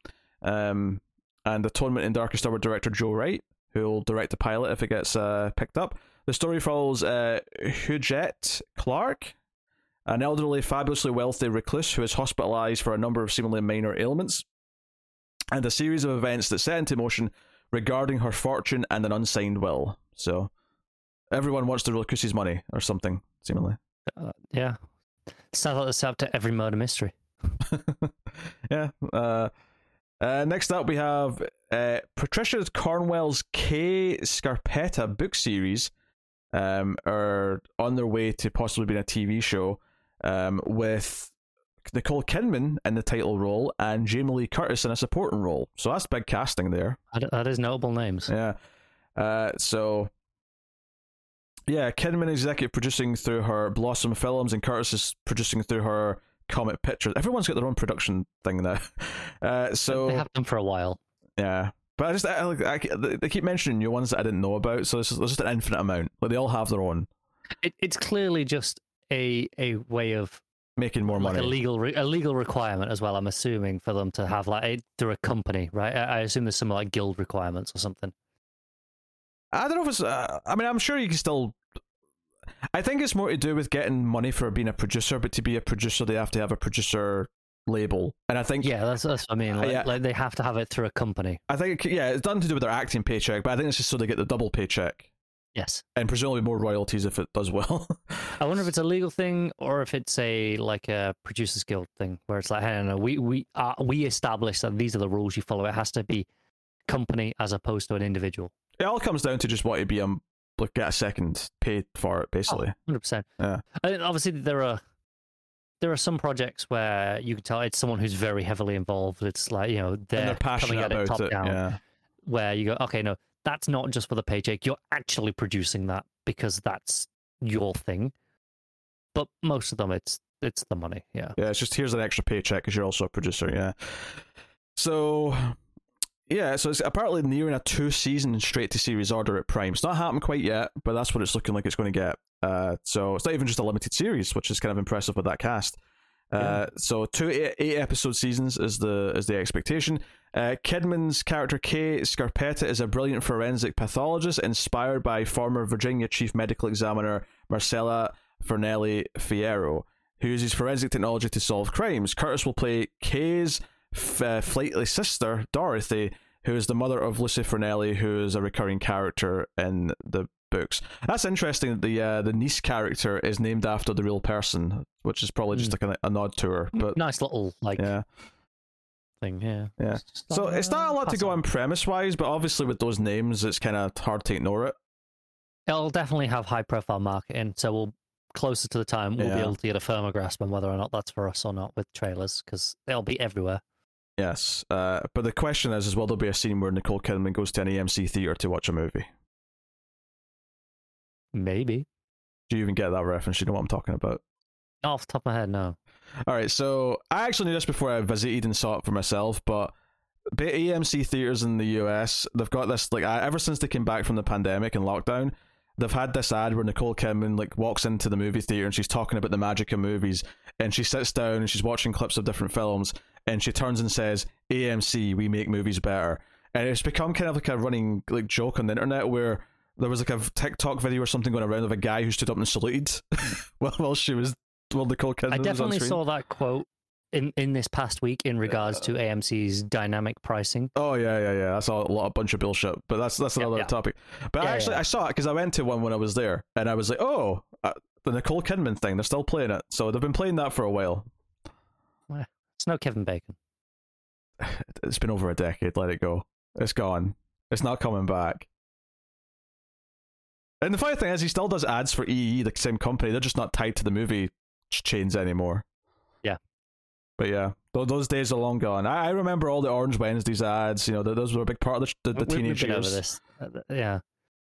um, and Atonement in Darkest Hour director Joe Wright, who will direct the pilot if it gets uh, picked up. The story follows uh, Clark, an elderly, fabulously wealthy recluse who is hospitalized for a number of seemingly minor ailments, and a series of events that set into motion regarding her fortune and an unsigned will. So, everyone wants the recluse's money or something, seemingly. Uh, yeah. Sounds like the setup to every murder mystery. yeah. Uh, uh, next up, we have uh, Patricia Cornwell's Kay Scarpetta book series um, are on their way to possibly being a TV show um, with Nicole Kidman in the title role and Jamie Lee Curtis in a supporting role. So that's big casting there. That, that is notable names. Yeah. Uh, so, yeah, Kidman executive producing through her Blossom Films, and Curtis is producing through her Comet Pictures. Everyone's got their own production thing now. Uh, so they have them for a while. yeah, but I just I, like I, they keep mentioning new ones that I didn't know about. So there's there's just an infinite amount. Like they all have their own, It, it's clearly just a a way of making more like money. a legal re- a legal requirement as well. I'm assuming for them to have like a, they're a company, right? I, I assume there's some like guild requirements or something. I don't know if it's. Uh, I mean, I'm sure you can still. I think it's more to do with getting money for being a producer, but to be a producer, they have to have a producer label, and I think Yeah, that's that's what I mean. Like, yeah. like they have to have it through a company. I think it- yeah, it's nothing to do with their acting paycheck, but I think it's just so they get the double paycheck Yes. and presumably more royalties if it does well. I wonder if it's a legal thing or if it's a like a producers guild thing where it's like, hey, no, no, we we uh, we establish that these are the rules you follow. It has to be company as opposed to an individual. it all comes down to just what to be um like get a second paid for it oh, basically. Hundred percent. Yeah. I mean, obviously there are there are some projects where you can tell it's someone who's very heavily involved. It's like you know they're, they're coming passionate at it top it. down. Yeah. Where you go, okay, no, that's not just for the paycheck. You're actually producing that because that's your thing. But most of them, it's it's the money. Yeah. Yeah, it's just here's an extra paycheck because you're also a producer. Yeah. So, yeah, so it's apparently nearing a two season straight to series order at Prime. It's not happened quite yet, but that's what it's looking like it's going to get. Uh, so it's not even just a limited series, which is kind of impressive with that cast. Uh, so two eight, eight episode seasons is the is the expectation. Uh, Kidman's character Kay Scarpetta is a brilliant forensic pathologist inspired by former Virginia Chief Medical Examiner Marcella Farinelli Fierro, who uses forensic technology to solve crimes. Curtis will play Kay's f- uh, flightly sister Dorothy, who is the mother of Lucy Farinelli, who is a recurring character in the books. That's interesting. that The uh, the niece character is named after the real person, which is probably just like a, a nod to her. But nice little like yeah, thing. Yeah. Yeah. It's So like, it's not uh, a lot to go on. on premise wise, but obviously with those names, it's kind of hard to ignore it. It'll definitely have high profile marketing, so we'll closer to the time we'll Yeah. be able to get a firmer grasp on whether or not that's for us or not with trailers because they'll be everywhere. Yes, uh, but the question is, is will there be a scene where Nicole Kidman goes to an AMC theater to watch a movie? Maybe. Do you even get that reference? You know what I'm talking about? Not off the top of my head, no. All right, so I actually knew this before I visited and saw it for myself, but AMC theaters in the US, they've got this like ever since they came back from the pandemic and lockdown, they've had this ad where Nicole Kidman like walks into the movie theater and she's talking about the magic of movies, and she sits down and she's watching clips of different films, and she turns and says, "AMC, we make movies better," and it's become kind of like a running like joke on the internet where. There was like a TikTok video or something going around of a guy who stood up and saluted while while she was while Nicole Kidman I definitely saw that quote in, in this past week in regards to AMC's dynamic pricing. Oh yeah, yeah, yeah. I saw a lot, a bunch of bullshit, but that's that's another yeah. topic. But Yeah, I actually, yeah. I saw it because I went to one when I was there, and I was like, oh, uh, the Nicole Kidman thing. They're still playing it, so they've been playing that for a while. It's no Kevin Bacon. It's been over a decade. Let it go. It's gone. It's not coming back. And the funny thing is, he still does ads for EE, the same company. They're just not tied to the movie chains anymore. Yeah. But yeah, tho- those days are long gone. I, I remember all the Orange Wednesdays ads. You know, those were a big part of the, the, the We- teenage years. over this. Uh, Yeah.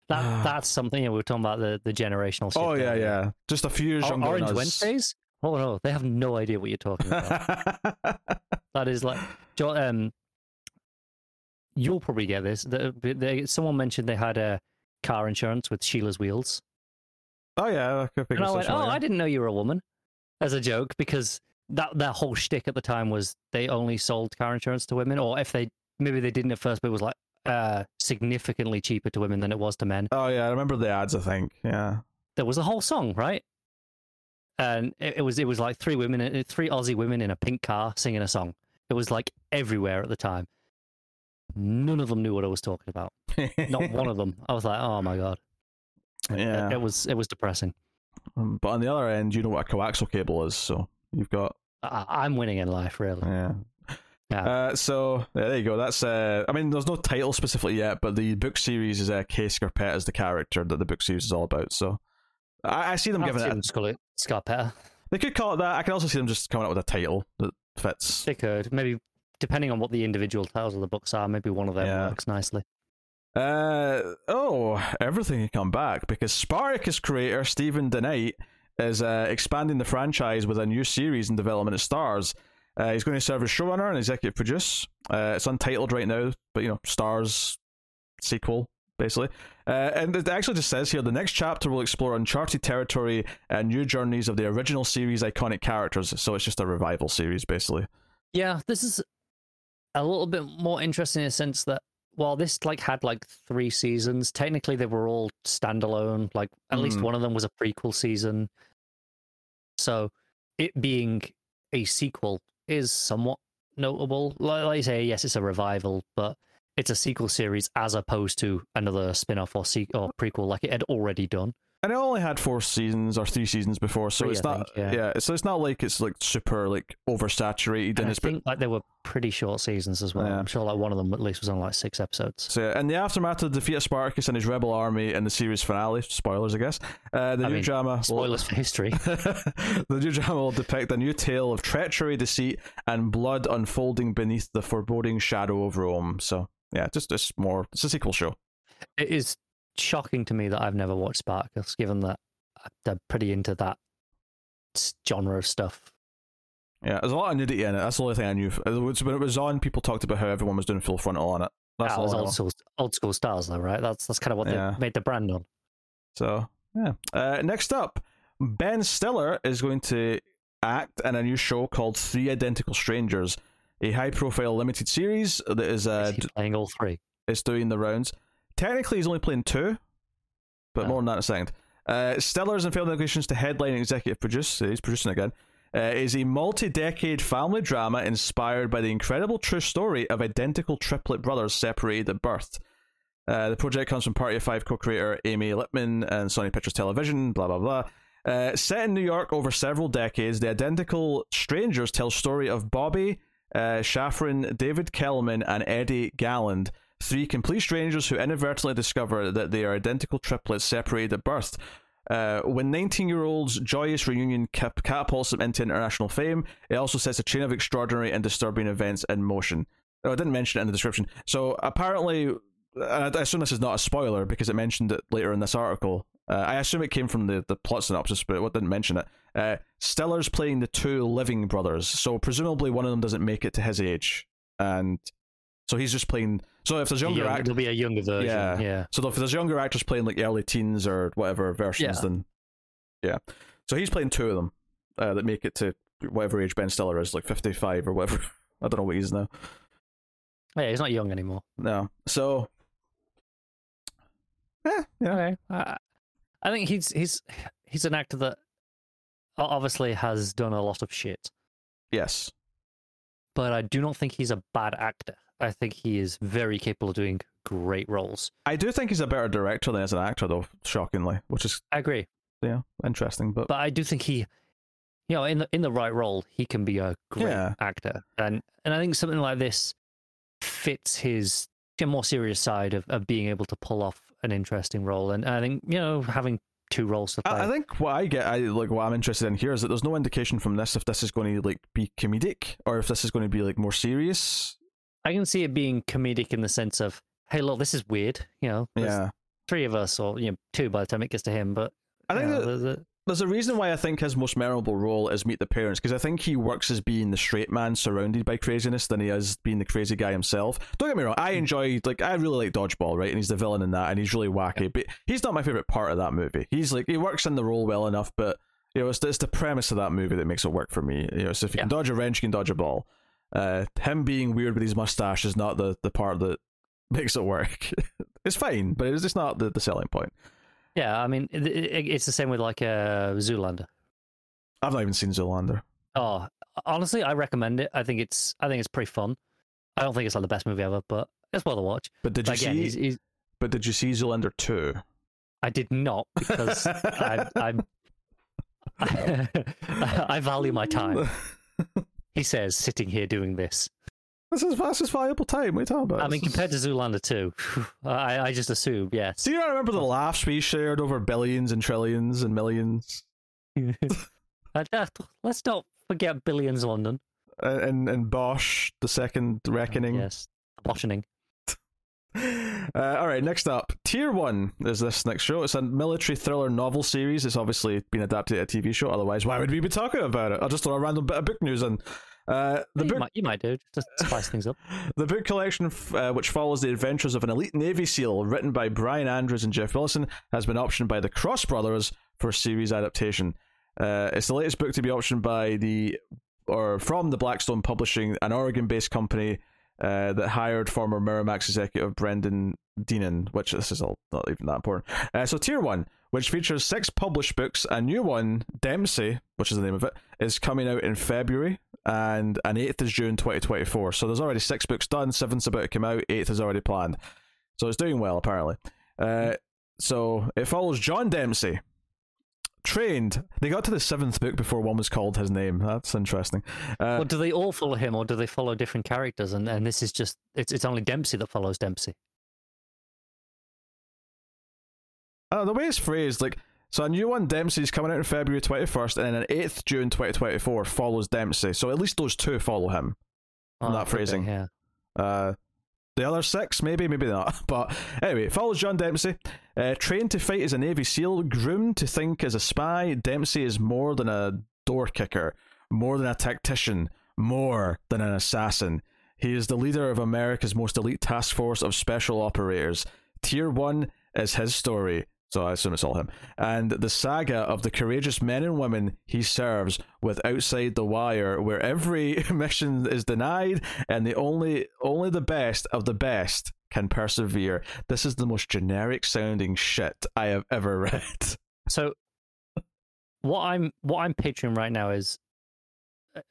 That, that's something you know, we were talking about the, the generational shift. Oh yeah, yeah. Just a few years O- younger Orange. Wednesdays? Oh no, they have no idea what you're talking about. that is like, um, you'll probably get this. The, they, someone mentioned they had a car insurance with Sheila's wheels, oh yeah, I could pick and I went, "Oh, I didn't know you were a woman," as a joke because that their whole shtick at the time was they only sold car insurance to women, or if they maybe they didn't at first, but it was like uh significantly cheaper to women than it was to men. Oh yeah, I remember the ads. I think. Yeah. there was a whole song, right? And it, it was it was like three women, three Aussie women in a pink car singing a song. It was like everywhere at the time. None of them knew what I was talking about. Not one of them. I was like, oh my god. Yeah. it, it was it was depressing. Um, but on the other end, you know what a coaxial cable is, so you've got I, I'm winning in life, really. yeah. Yeah. Uh, so yeah, there you go. That's uh, I mean, there's no title specifically yet, but the book series is uh, Kay Scarpetta as the character that the book series is all about. So I, I see them I'll giving see it. them A, just call it Scarpetta. they could call it that. I can also see them just coming up with a title that fits. They could maybe depending on what the individual titles of the books are. Maybe one of them Yeah. works nicely. Uh oh, everything can come back because Spartacus creator Steven DeKnight is uh, expanding the franchise with a new series in development at Starz. Uh, he's going to serve as showrunner and executive produce. Uh, it's untitled right now, but you know, Stars sequel basically. Uh, and it actually just says here the next chapter will explore uncharted territory and new journeys of the original series' iconic characters. So it's just a revival series basically. Yeah, this is a little bit more interesting in a sense that while this like had like three seasons, technically they were all standalone. Like at least Mm. one of them was a prequel season. So it being a sequel is somewhat notable. Like, like you say, yes, it's a revival, but it's a sequel series as opposed to another spin-off or se- or prequel like it had already done. And it only had four seasons or three seasons before, so Three, it's I not think, yeah. yeah. So it's not like it's like super like oversaturated And and I it's been think like they were pretty short seasons as well. Yeah. I'm sure like one of them at least was on like six episodes. So, yeah, in the aftermath of the defeat of Spartacus and his rebel army in the series finale, spoilers, I guess, uh, the I new mean, drama. will- Spoilers for history. the new drama will depict a new tale of treachery, deceit, and blood unfolding beneath the foreboding shadow of Rome. So, yeah, just just more. It's a sequel show. It is shocking to me that I've never watched Spartacus, given that I'm pretty into that genre of stuff. Yeah, there's a lot of nudity in it. That's the only thing I knew. When it was on, people talked about how everyone was doing full frontal on it. That's That all was old school, old school Starz, though, right? That's that's kind of what Yeah. they made the brand on. So yeah. Uh, next up, Ben Stiller is going to act in a new show called Three Identical Strangers, a high-profile limited series that is uh, Is playing all three? is doing the rounds. Technically, he's only playing two, but Oh. more on that in a second. Uh, Stiller's in film negotiations to headline and executive produce. He's producing again. Uh, is a multi-decade family drama inspired by the incredible true story of identical triplet brothers separated at birth. Uh, the project comes from Party of Five co-creator Amy Lippman and Sony Pictures Television. Blah blah blah. Uh, set in New York over several decades, the identical strangers tell story of Bobby, uh, David Kellman, and Eddie Galland. Three complete strangers who inadvertently discover that they are identical triplets separated at birth. Uh, when 19 year old's joyous reunion cap- catapults them into international fame, it also sets a chain of extraordinary and disturbing events in motion. Oh, I didn't mention it in the description. So apparently, I assume this is not a spoiler because it mentioned it later in this article. Uh, I assume it came from the, the plot synopsis, but it didn't mention it. Uh, Stiller's playing the two living brothers, so presumably one of them doesn't make it to his age, and so he's just playing. So if there's younger Young- actors, There'll be a younger version. Yeah. Yeah. so if there's younger actors playing like early teens or whatever versions, Yeah. then yeah. So he's playing two of them uh, that make it to whatever age Ben Stiller is, like 55 or whatever. I don't know what he is now. Yeah, he's not young anymore. No, so yeah, yeah. Okay. I, I think he's he's he's an actor that obviously has done a lot of shit, Yes, but I do not think he's a bad actor. I think he is very capable of doing great roles. I do think he's a better director than as an actor, though. Shockingly, which is I agree, yeah interesting. But, but I do think he, you know, in the in the right role, he can be a great Yeah. actor, and and I think something like this fits his more serious side of, of being able to pull off an interesting role. And I think you know having two roles to play. I, I think what I get, I like what I'm interested in here is that there's no indication from this if this is going to like be comedic or if this is going to be like more serious. I can see it being comedic in the sense of, hey, look, this is weird. You know, Yeah, three of us, or you know, two by the time it gets to him. But I think know, that there's a- reason why I think his most memorable role is Meet the Parents because I think he works as being the straight man surrounded by craziness than he is being the crazy guy himself. Don't get me wrong, I enjoy like I really like Dodgeball, right? And he's the villain in that, and he's really wacky. But he's not my favorite part of that movie. He's like he works in the role well enough, but you know it's, it's the premise of that movie that makes it work for me. You know, so if you can dodge a wrench, you can dodge a ball. Uh, him being weird with his mustache is not the the part that makes it work. it's fine, but it's just not the, the selling point. Yeah, I mean, it, it, it's the same with like uh, Zoolander. I've not even seen Zoolander. Oh, honestly, I recommend it. I think it's I think it's pretty fun. I don't think it's like the best movie ever, but it's worth a watch. But did you But again, see? he's, he's, But did you see Zoolander two? I did not because I, I'm. I value my time. He says, sitting here doing this. This is that's just valuable time. What are you talking about? I mean, compared to Zoolander 2, I, I just assume, yes. Do you not remember the laughs we shared over billions and trillions and millions? Let's not forget Billions London. Uh, and and Bosch, the second reckoning. Yes. Boshing. Uh, all right, next up, Tier One is this next show. It's a military thriller novel series. It's obviously been adapted to a TV show. Otherwise, why would we be talking about it? I'll just throw a random bit of book news in. Uh, the you, book might, you might do, just spice things up. The book collection, uh, which follows the adventures of an elite Navy SEAL, written by Brian Andrews and Jeff Wilson, has been optioned by the Cross Brothers for series adaptation. Uh, it's the latest book to be optioned by the or from the Blackstone Publishing, an Oregon-based company uh, that hired former Miramax executive Brendan Deneen, which this is all not even that important. Uh, so Tier One, which features six published books, a new one, Dempsey, which is the name of it, is coming out in February, and an eighth is June 2024. So there's already six books done, seventh's about to come out, eighth is already planned. So it's doing well apparently. Uh, so it follows John Dempsey. Trained. They got to the seventh book before one was called his name. That's interesting. Uh, Or do they all follow him, or do they follow different characters? And, and this is just, it's, it's only Dempsey that follows Dempsey. Uh, the way it's phrased, like, so a new one, Dempsey's coming out in February 21st, and then an 8th June 2024 follows Dempsey. So at least those two follow him. Oh, That phrasing. Yeah. Uh, the other six, maybe, maybe not. But anyway, it follows John Dempsey. Uh, trained to fight as a Navy SEAL, groomed to think as a spy, Dempsey is more than a door kicker, more than a tactician, more than an assassin. He is the leader of America's most elite task force of special operators. Tier 1 is his story. So I assume it's all him. And the saga of the courageous men and women he serves with Outside the Wire, where every mission is denied and the only only the best of the best can persevere. This is the most generic sounding shit I have ever read. So, what I'm what I'm picturing right now is,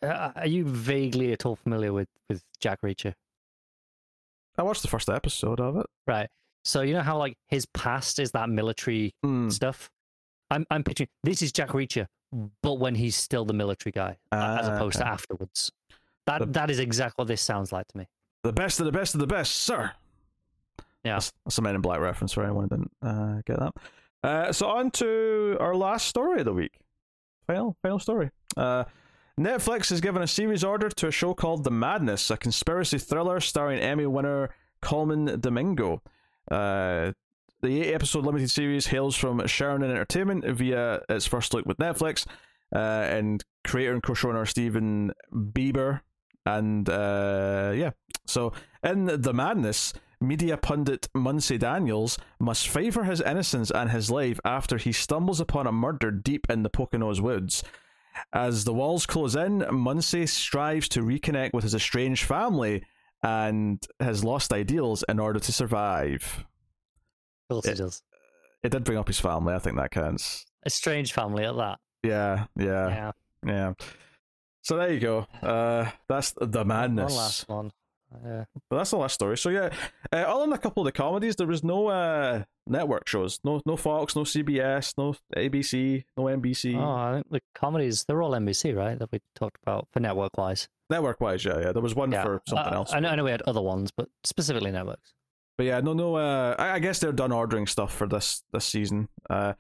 uh, are you vaguely at all familiar with with Jack Reacher? I watched the first episode of it. Right. So you know how like his past is that military Mm. stuff. I'm I'm picturing this is Jack Reacher, but when he's still the military guy, a- as Ah, opposed to afterwards. That The- that is exactly what this sounds like to me. The best of the best of the best, sir. Yeah. That's, that's a Men in Black reference for anyone who didn't uh, get that. Uh, so on to our last story of the week. Final, final story. Uh, Netflix has given a series order to a show called The Madness, a conspiracy thriller starring Emmy winner Colman Domingo. Uh, the eight episode limited series hails from Sheridan Entertainment via its first look with Netflix, uh, and creator and co-showrunner Stephen Belber. And uh, yeah, so in The Madness, media pundit Muncie Daniels must favour his innocence and his life after he stumbles upon a murder deep in the Poconos woods. As the walls close in, Muncie strives to reconnect with his estranged family and his lost ideals in order to survive. Of course he It- does. It did bring up his family, I think that counts. A strange family at that. Yeah, yeah, Yeah. yeah. So there you go. Uh, that's the madness. One last one. Yeah. But that's the last story. So yeah, uh, other than a couple of the comedies, there was no uh, network shows. No, no Fox, no CBS, no ABC, no NBC. Oh, I think the comedies they're all NBC, right? That we talked about for network wise. Network wise, yeah, yeah. There was one Yeah. for something Uh, else. I know, I know we had other ones, but specifically networks. But yeah, no, no. Uh, I, I guess they're done ordering stuff for this this season. Uh,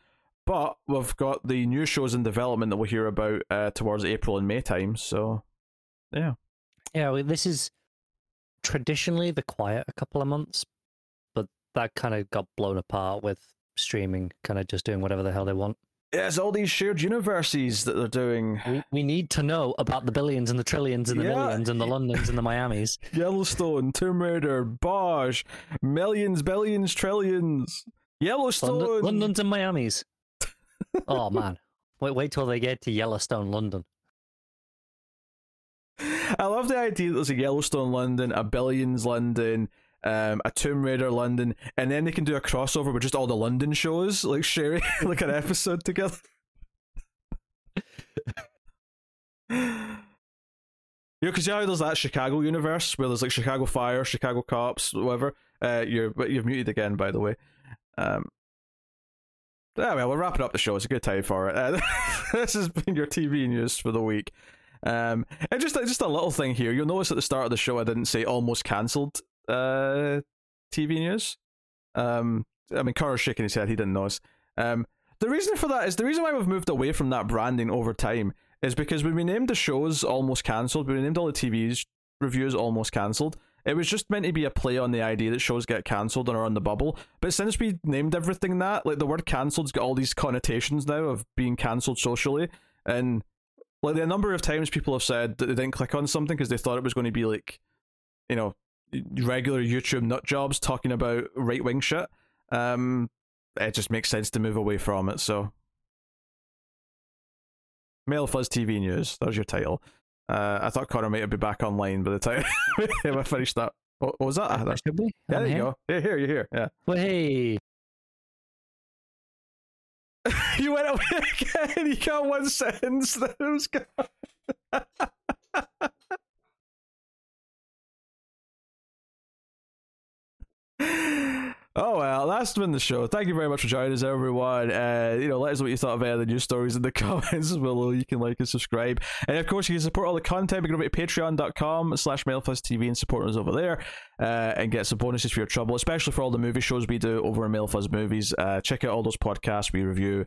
but we've got the new shows in development that we'll hear about uh, towards April and May time. So yeah, Yeah, well, this is traditionally the quiet a couple of months, but that kind of got blown apart with streaming, kind of just doing whatever the hell they want. yeah, it's all these shared universes that they're doing. We, we need to know about the billions and the trillions and the Yeah. millions and the Londons and the Miamis. Yellowstone, Tomb Raider, Bosch, millions, billions, trillions. Yellowstone. London, Londons and Miamis. oh man, wait, wait till they get to Yellowstone, London. I love the idea that there's a Yellowstone London, a Billions London, um, a Tomb Raider London, and then they can do a crossover with just all the London shows, like sharing like an episode together. You know, because how there's that Chicago universe where there's like Chicago Fire, Chicago Cops, whatever. Uh, you're but you're muted again, by the way. Um. Yeah, well, we're wrapping up the show. It's a good time for it. Uh, this has been your TV news for the week. Um, and just just a little thing here. You'll notice at the start of the show, I didn't say almost cancelled. Uh, TV news. Um, I mean, Carter's shaking his head. He didn't notice. Um, the reason for that is the reason why we've moved away from that branding over time is because when we named the shows almost cancelled, we named all the TV's reviews almost cancelled, it was just meant to be a play on the idea that shows get cancelled and are on the bubble. But since we named everything that, like the word cancelled's got all these connotations now of being cancelled socially, and like the number of times people have said that they didn't click on something because they thought it was going to be like, you know, regular YouTube nut jobs talking about right wing shit. Um, it just makes sense to move away from it. So, Male Fuzz TV News. That was your title. Uh, I thought Connor might be back online by the time I finished that. What, what was that? Uh, we? yeah, there you go. Yeah, here, you're here. Yeah. Well, hey, you went away again. You got one sentence. That was good. Oh well, that's been the show. Thank you very much for joining us, everyone. Uh, you know, let us know what you thought of any of the news stories in the comments below. You can like and subscribe, and of course, you can support all the content. We can go to patreon.com slash TV and support us over there, uh, and get some bonuses for your trouble, especially for all the movie shows we do over at Mailfuzz Movies. Uh, check out all those podcasts we review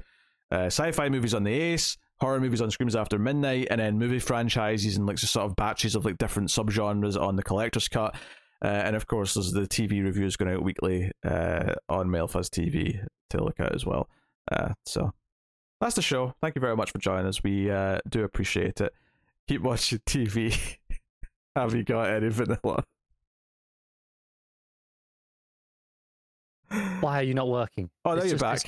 uh, sci-fi movies on the Ace, horror movies on Screams After Midnight, and then movie franchises and like just sort of batches of like different subgenres on the Collector's Cut. Uh, and of course, there's the TV reviews going out weekly uh, on Mailfuzz TV to look at as well. Uh, so that's the show. Thank you very much for joining us. We uh, do appreciate it. Keep watching TV. Have you got any vanilla? why are you not working? Oh, now you're back.